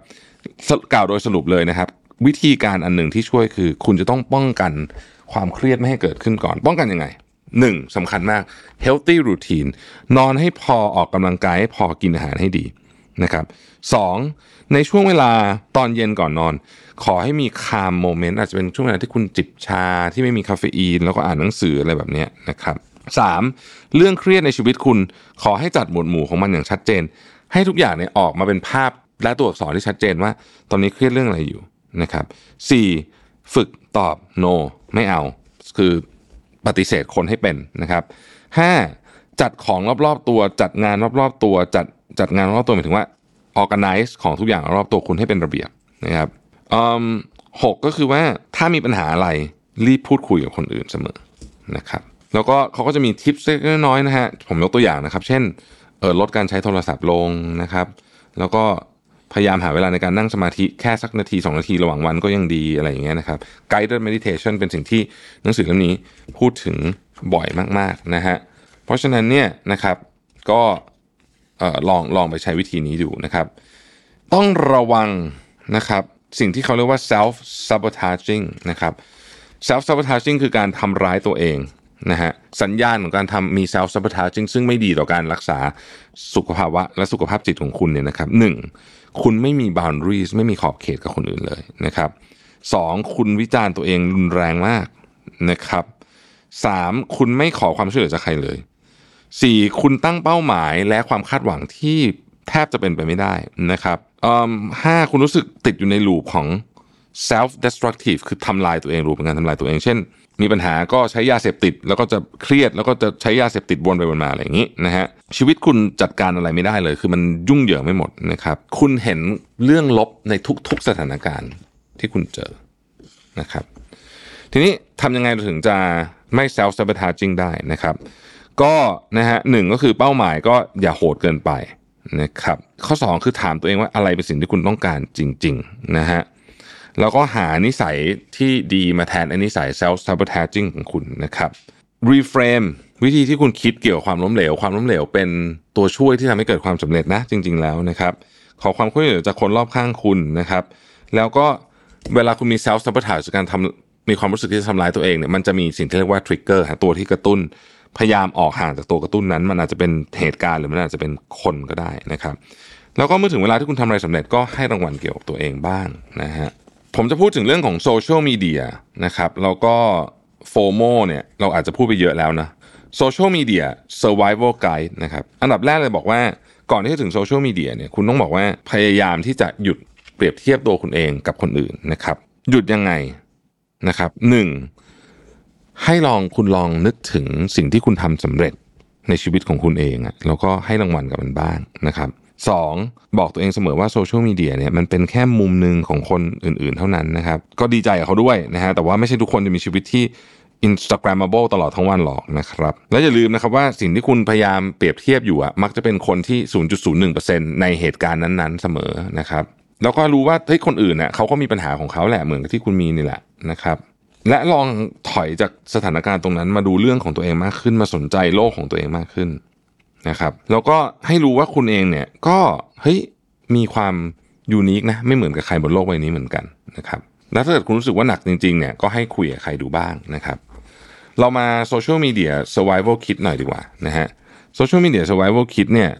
กล่าวโดยสรุปเลยนะครับ วิธีการอันหนึ่งที่ช่วยคือ คุณจะต้องป้องกันความเครียดไม่ให้เกิดขึ้นก่อน ป้องกันยังไงหนึ่งสำคัญมาก healthy routine นอนให้พอออกกำลังกายให้พอกินอาหารให้ดีนะครับสองในช่วงเวลาตอนเย็นก่อนนอน ขอให้มีคามโมเมนต์อาจจะเป็นช่วงเวลาที่คุณจิบชาที่ไม่มีคาเฟอีน แล้วก็อ่านหนังสืออะไรแบบนี้นะครับสามเรื่องเครียดในชีวิตคุณขอให้จัดหมวดหมู่ของมันอย่างชัดเจน ให้ทุกอย่างเนี่ยออกมาเป็นภาพและตัวอักษรที่ชัดเจนว่า ตอนนี้เครียดเรื่องอะไรอยู่นะครับสี่ฝึกตอบ no ไม่เอา คือปฏิเสธคนให้เป็นนะครับห้าจัดของรอบๆตัว จัดงานรอบๆตัว จัดจัดงานรอบตัวหมายถึงว่า organize ของทุกอย่างรอบตัวคุณให้เป็นระเบียบนะครับ หกก็คือว่าถ้ามีปัญหาอะไรรีบพูดคุยกับคนอื่นเสมอนะครับ แล้วก็เขาก็จะมีทิปเล็กน้อยนะฮะผมยกตัวอย่างนะครับ เช่นเออลดการใช้โทรศัพท์ลงนะครับ แล้วก็พยายามหาเวลาในการนั่งสมาธิแค่สักนาที 2 นาทีระหว่างวันก็ยังดีอะไรอย่างเงี้ยนะครับ guided meditation เป็นสิ่งที่หนังสือเล่มนี้พูดถึงบ่อยมากๆนะฮะเพราะฉะนั้นเนี่ยนะครับก็เออลองลองไปใช้วิธีนี้ดูนะครับ ต้องระวังนะครับ สิ่งที่เขาเรียกว่า self sabotaging นะครับ self sabotaging คือการทำร้ายตัวเองนะฮะสัญญาณของการทำมี self sabotaging ซึ่งไม่ดีต่อการรักษาสุขภาวะ และสุขภาพจิตของคุณเนี่ยนะครับหนึ่งคุณไม่มี boundaries ไม่มีขอบเขตกับคนอื่นเลยนะครับสองคุณวิจารณ์ตัวเองรุนแรงมากนะครับสามคุณไม่ขอความช่วยเหลือจากใครเลยสี่คุณตั้งเป้าหมายและความคาดหวังที่แทบจะเป็นไปไม่ได้นะครับ ห้าคุณรู้สึกติดอยู่ในลูปของ self destructive คือทำลายตัวเองรูปเป็นการทำลายตัวเอง เช่น มีปัญหาก็ใช้ยาเสพติด แล้วก็จะเครียดแล้วก็จะใช้ยาเสพติดวนไปวนมาอะไรอย่างนี้นะฮะชีวิตคุณจัดการอะไรไม่ได้เลย คือมันยุ่งเหยิงไม่หมดนะครับคุณเห็นเรื่องลบในทุกๆสถานการณ์ที่คุณเจอนะครับ ทีนี้ทำยังไงถึงจะไม่ self sabotaging ได้นะครับ ก็นะฮะหนึ่งก็คือเป้าหมายก็อย่าโหดเกินไป นะครับข้อ 2 คือถามตัวเองว่าอะไรเป็นสิ่งที่คุณต้องการจริงๆนะฮะแล้วก็หานิสัยที่ดีมาแทนอนิสัย self sabotaging ของคุณนะครับ reframe วิธีที่คุณคิดเกี่ยวกับความล้มเหลว ความล้มเหลวเป็นตัวช่วยที่ทำให้เกิดความสำเร็จนะ จริง ๆ แล้วนะครับ ขอความช่วยเหลือจากคนรอบข้างคุณนะครับ แล้วก็เวลาคุณมี self sabotage การทำมีความรู้สึกที่จะทำร้ายตัวเองเนี่ยมันจะมีสิ่งที่เรียกว่า trigger ตัวที่กระตุ้น พยายามออกห่างจากตัวกระตุ้นนั้น มันอาจจะเป็นเหตุการณ์หรือมันอาจจะเป็นคนก็ได้นะครับ แล้วก็เมื่อถึงเวลาที่คุณทำอะไรสำเร็จก็ให้รางวัลเกี่ยวกับตัวเองบ้างนะฮะผมจะพูดถึงเรื่องของโซเชียลมีเดียนะครับแล้วก็โฟโมเนี่ยเราอาจจะพูดไปเยอะแล้วนะโซเชียลมีเดีย survival guide นะครับอันดับแรกเลยบอกว่าก่อนที่จะถึงโซเชียลมีเดียเนี่ยคุณต้องบอกว่าพยายามที่จะหยุดเปรียบเทียบตัวคุณเองกับคนอื่นนะครับ หยุดยังไงนะครับหนึ่ง ให้ลองคุณลองนึกถึงสิ่งที่คุณทำสำเร็จในชีวิตของคุณเองอะแล้วก็ให้รางวัลกับมันบ้างนะครับสองบอกตัวเองเสมอว่าโซเชียลมีเดียเนี่ยมันเป็นแค่มุมหนึ่งของคนอื่นๆ เท่านั้นนะครับ ก็ดีใจกับเขาด้วยนะฮะแต่ว่าไม่ใช่ทุกคนจะมีชีวิตที่ Instagrammable ตลอดทั้งวันหรอกนะครับ และอย่าลืมนะครับว่าสิ่งที่คุณพยายามเปรียบเทียบอยู่อะมักจะเป็นคนที่ 0.01%ในเหตุการณ์นั้นๆ เสมอนะครับ แล้วก็รู้ว่าเฮ้ยคนอื่นเน่ยเขาก็มีปัญหาของเขาแหละเหมือนกับที่คุณมีนี่แหละนะครับ และลองถอยจากสถานการณ์ตรงนั้นมาดูเรื่องของตัวเองมากขึ้นมาสนใจโลกของตัวเองมากขึ้นนะครับ แล้วก็ให้รู้ว่าคุณเองเนี่ยก็เฮ้ยมีความยูนิคนะไม่เหมือนกับใครบนโลกใบนี้เหมือนกันนะครับแล้วถ้าเกิดคุณรู้สึกว่าหนักจริงๆเนี่ยก็ให้คุยกับใครดูบ้างนะครับ เรามาโซเชียลมีเดีย survival kit หน่อยดีกว่านะฮะsocial media survival kit เนี่ย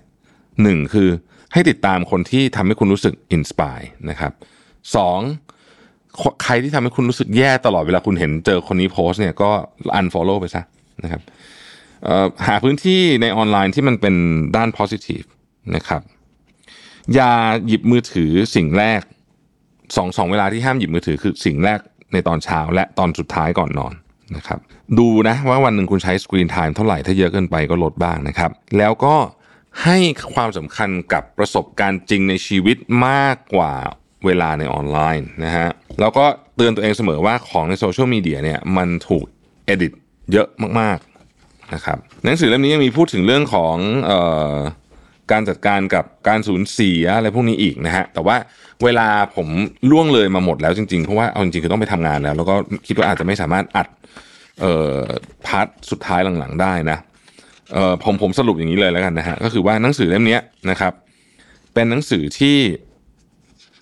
หนึ่งคือให้ติดตามคนที่ทำให้คุณรู้สึก inspire นะครับสอง ใครที่ทำให้คุณรู้สึกแย่ตลอดเวลาคุณเห็นเจอคนนี้โพสต์เนี่ยก็ unfollow ไปซะนะครับหาพื้นที่ในออนไลน์ที่มันเป็นด้าน positive นะครับ อย่าหยิบมือถือสิ่งแรกสองสองเวลาที่ห้ามหยิบมือถือคือสิ่งแรกในตอนเช้าและตอนสุดท้ายก่อนนอนนะครับ ดูนะว่าวันหนึ่งคุณใช้สกรีนไทม์เท่าไหร่ถ้าเยอะเกินไปก็ลดบ้างนะครับ แล้วก็ให้ความสำคัญกับประสบการณ์จริงในชีวิตมากกว่า เวลาในออนไลน์นะฮะแล้วก็เตือนตัวเองเสมอว่าของในโซเชียลมีเดียเนี่ยมันถูกเอดิตเยอะมากๆนะครับหนังสือเล่มนี้ยังมีพูดถึงเรื่องของออการจัดการกับการสูญเสียอะไรพวกนี้อีกนะฮะแต่ว่าเวลาผมล่วงเลยมาหมดแล้วจริงๆ เพราะว่าเอาจริงๆคือต้องไปทำงานแล้ว แล้วก็คิดว่าอาจจะไม่สามารถอัดเอ่อ part สุดท้ายหลังๆได้นะเอ่อผมผมสรุปอย่างนี้เลยแล้วกันนะฮะก็คือว่าหนังสือเล่มนี้นะครับเป็นหนังสือที่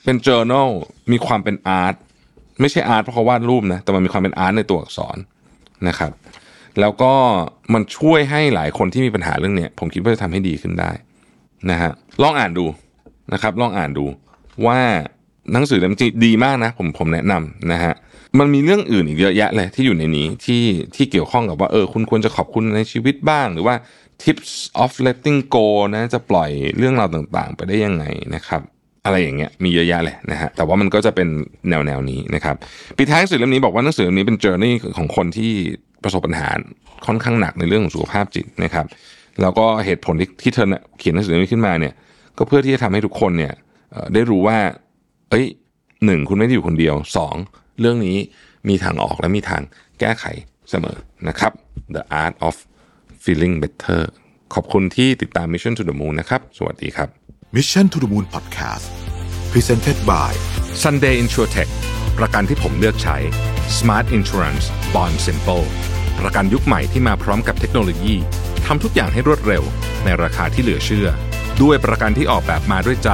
เป็น journal มีความเป็น art ไม่ใช่ art เพราะเขาวาดรูปนะแต่มันมีความเป็น art ในตัวอักษรนะครับ แล้วก็มันช่วยให้หลายคนที่มีปัญหาเรื่องเนี้ยผมคิดว่าจะทำให้ดีขึ้นได้นะฮะลองอ่านดูนะครับ ลองอ่านดูว่าหนังสือเล่มนี้ดีมากนะ ผมผมแนะนำนะฮะมันมีเรื่องอื่นอีกเยอะแยะเลยที่อยู่ในนี้ที่ที่เกี่ยวข้องกับว่าเออคุณควรจะขอบคุณในชีวิตบ้าง หรือว่า tips of letting go นะจะปล่อยเรื่องราวต่างๆ ไปได้ยังไงนะครับ อะไรอย่างเงี้ยมีเยอะแยะเลยนะฮะแต่ว่ามันก็จะเป็นแนวแนวนี้นะครับปีท้ายหนังสือเล่มนี้บอกว่าหนังสือเล่มนี้เป็นเจอร์นี่ของคนที่ประสบปัญหาค่อนข้างหนักในเรื่องของสุขภาพจิตนะครับแล้วก็เหตุผลที่ที่เธอเขียนหนังสือเล่มนี้ขึ้นมาเนี่ยก็เพื่อที่จะทำให้ทุกคนเนี่ยได้รู้ว่า เอ้ยหนึ่งคุณไม่ได้อยู่คนเดียวสองเรื่องนี้มีทางออกและมีทางแก้ไขเสมอนะครับ The Art of Feeling Better ขอบคุณที่ติดตาม Mission to the Moon นะครับ สวัสดีครับ Mission to the Moon Podcast Presented by Sunday InsurTech ประกันที่ผมเลือกใช้ Smart Insurance Bond Simple ประกันยุคใหม่ที่มาพร้อมกับเทคโนโลยีทำทุกอย่างให้รวดเร็ว ในราคาที่เหลือเชื่อ ด้วยประกันที่ออกแบบมาด้วยใจ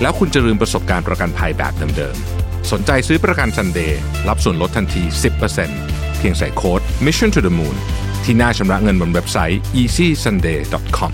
แล้วคุณจะลืมประสบการณ์ประกันภัยแบบเดิมๆ สนใจซื้อประกัน Sunday รับส่วนลดทันที 10%เพียงใส่โค้ด Mission to the Moon ที่หน้าชำระเงินบนเว็บไซต์ easysunday.com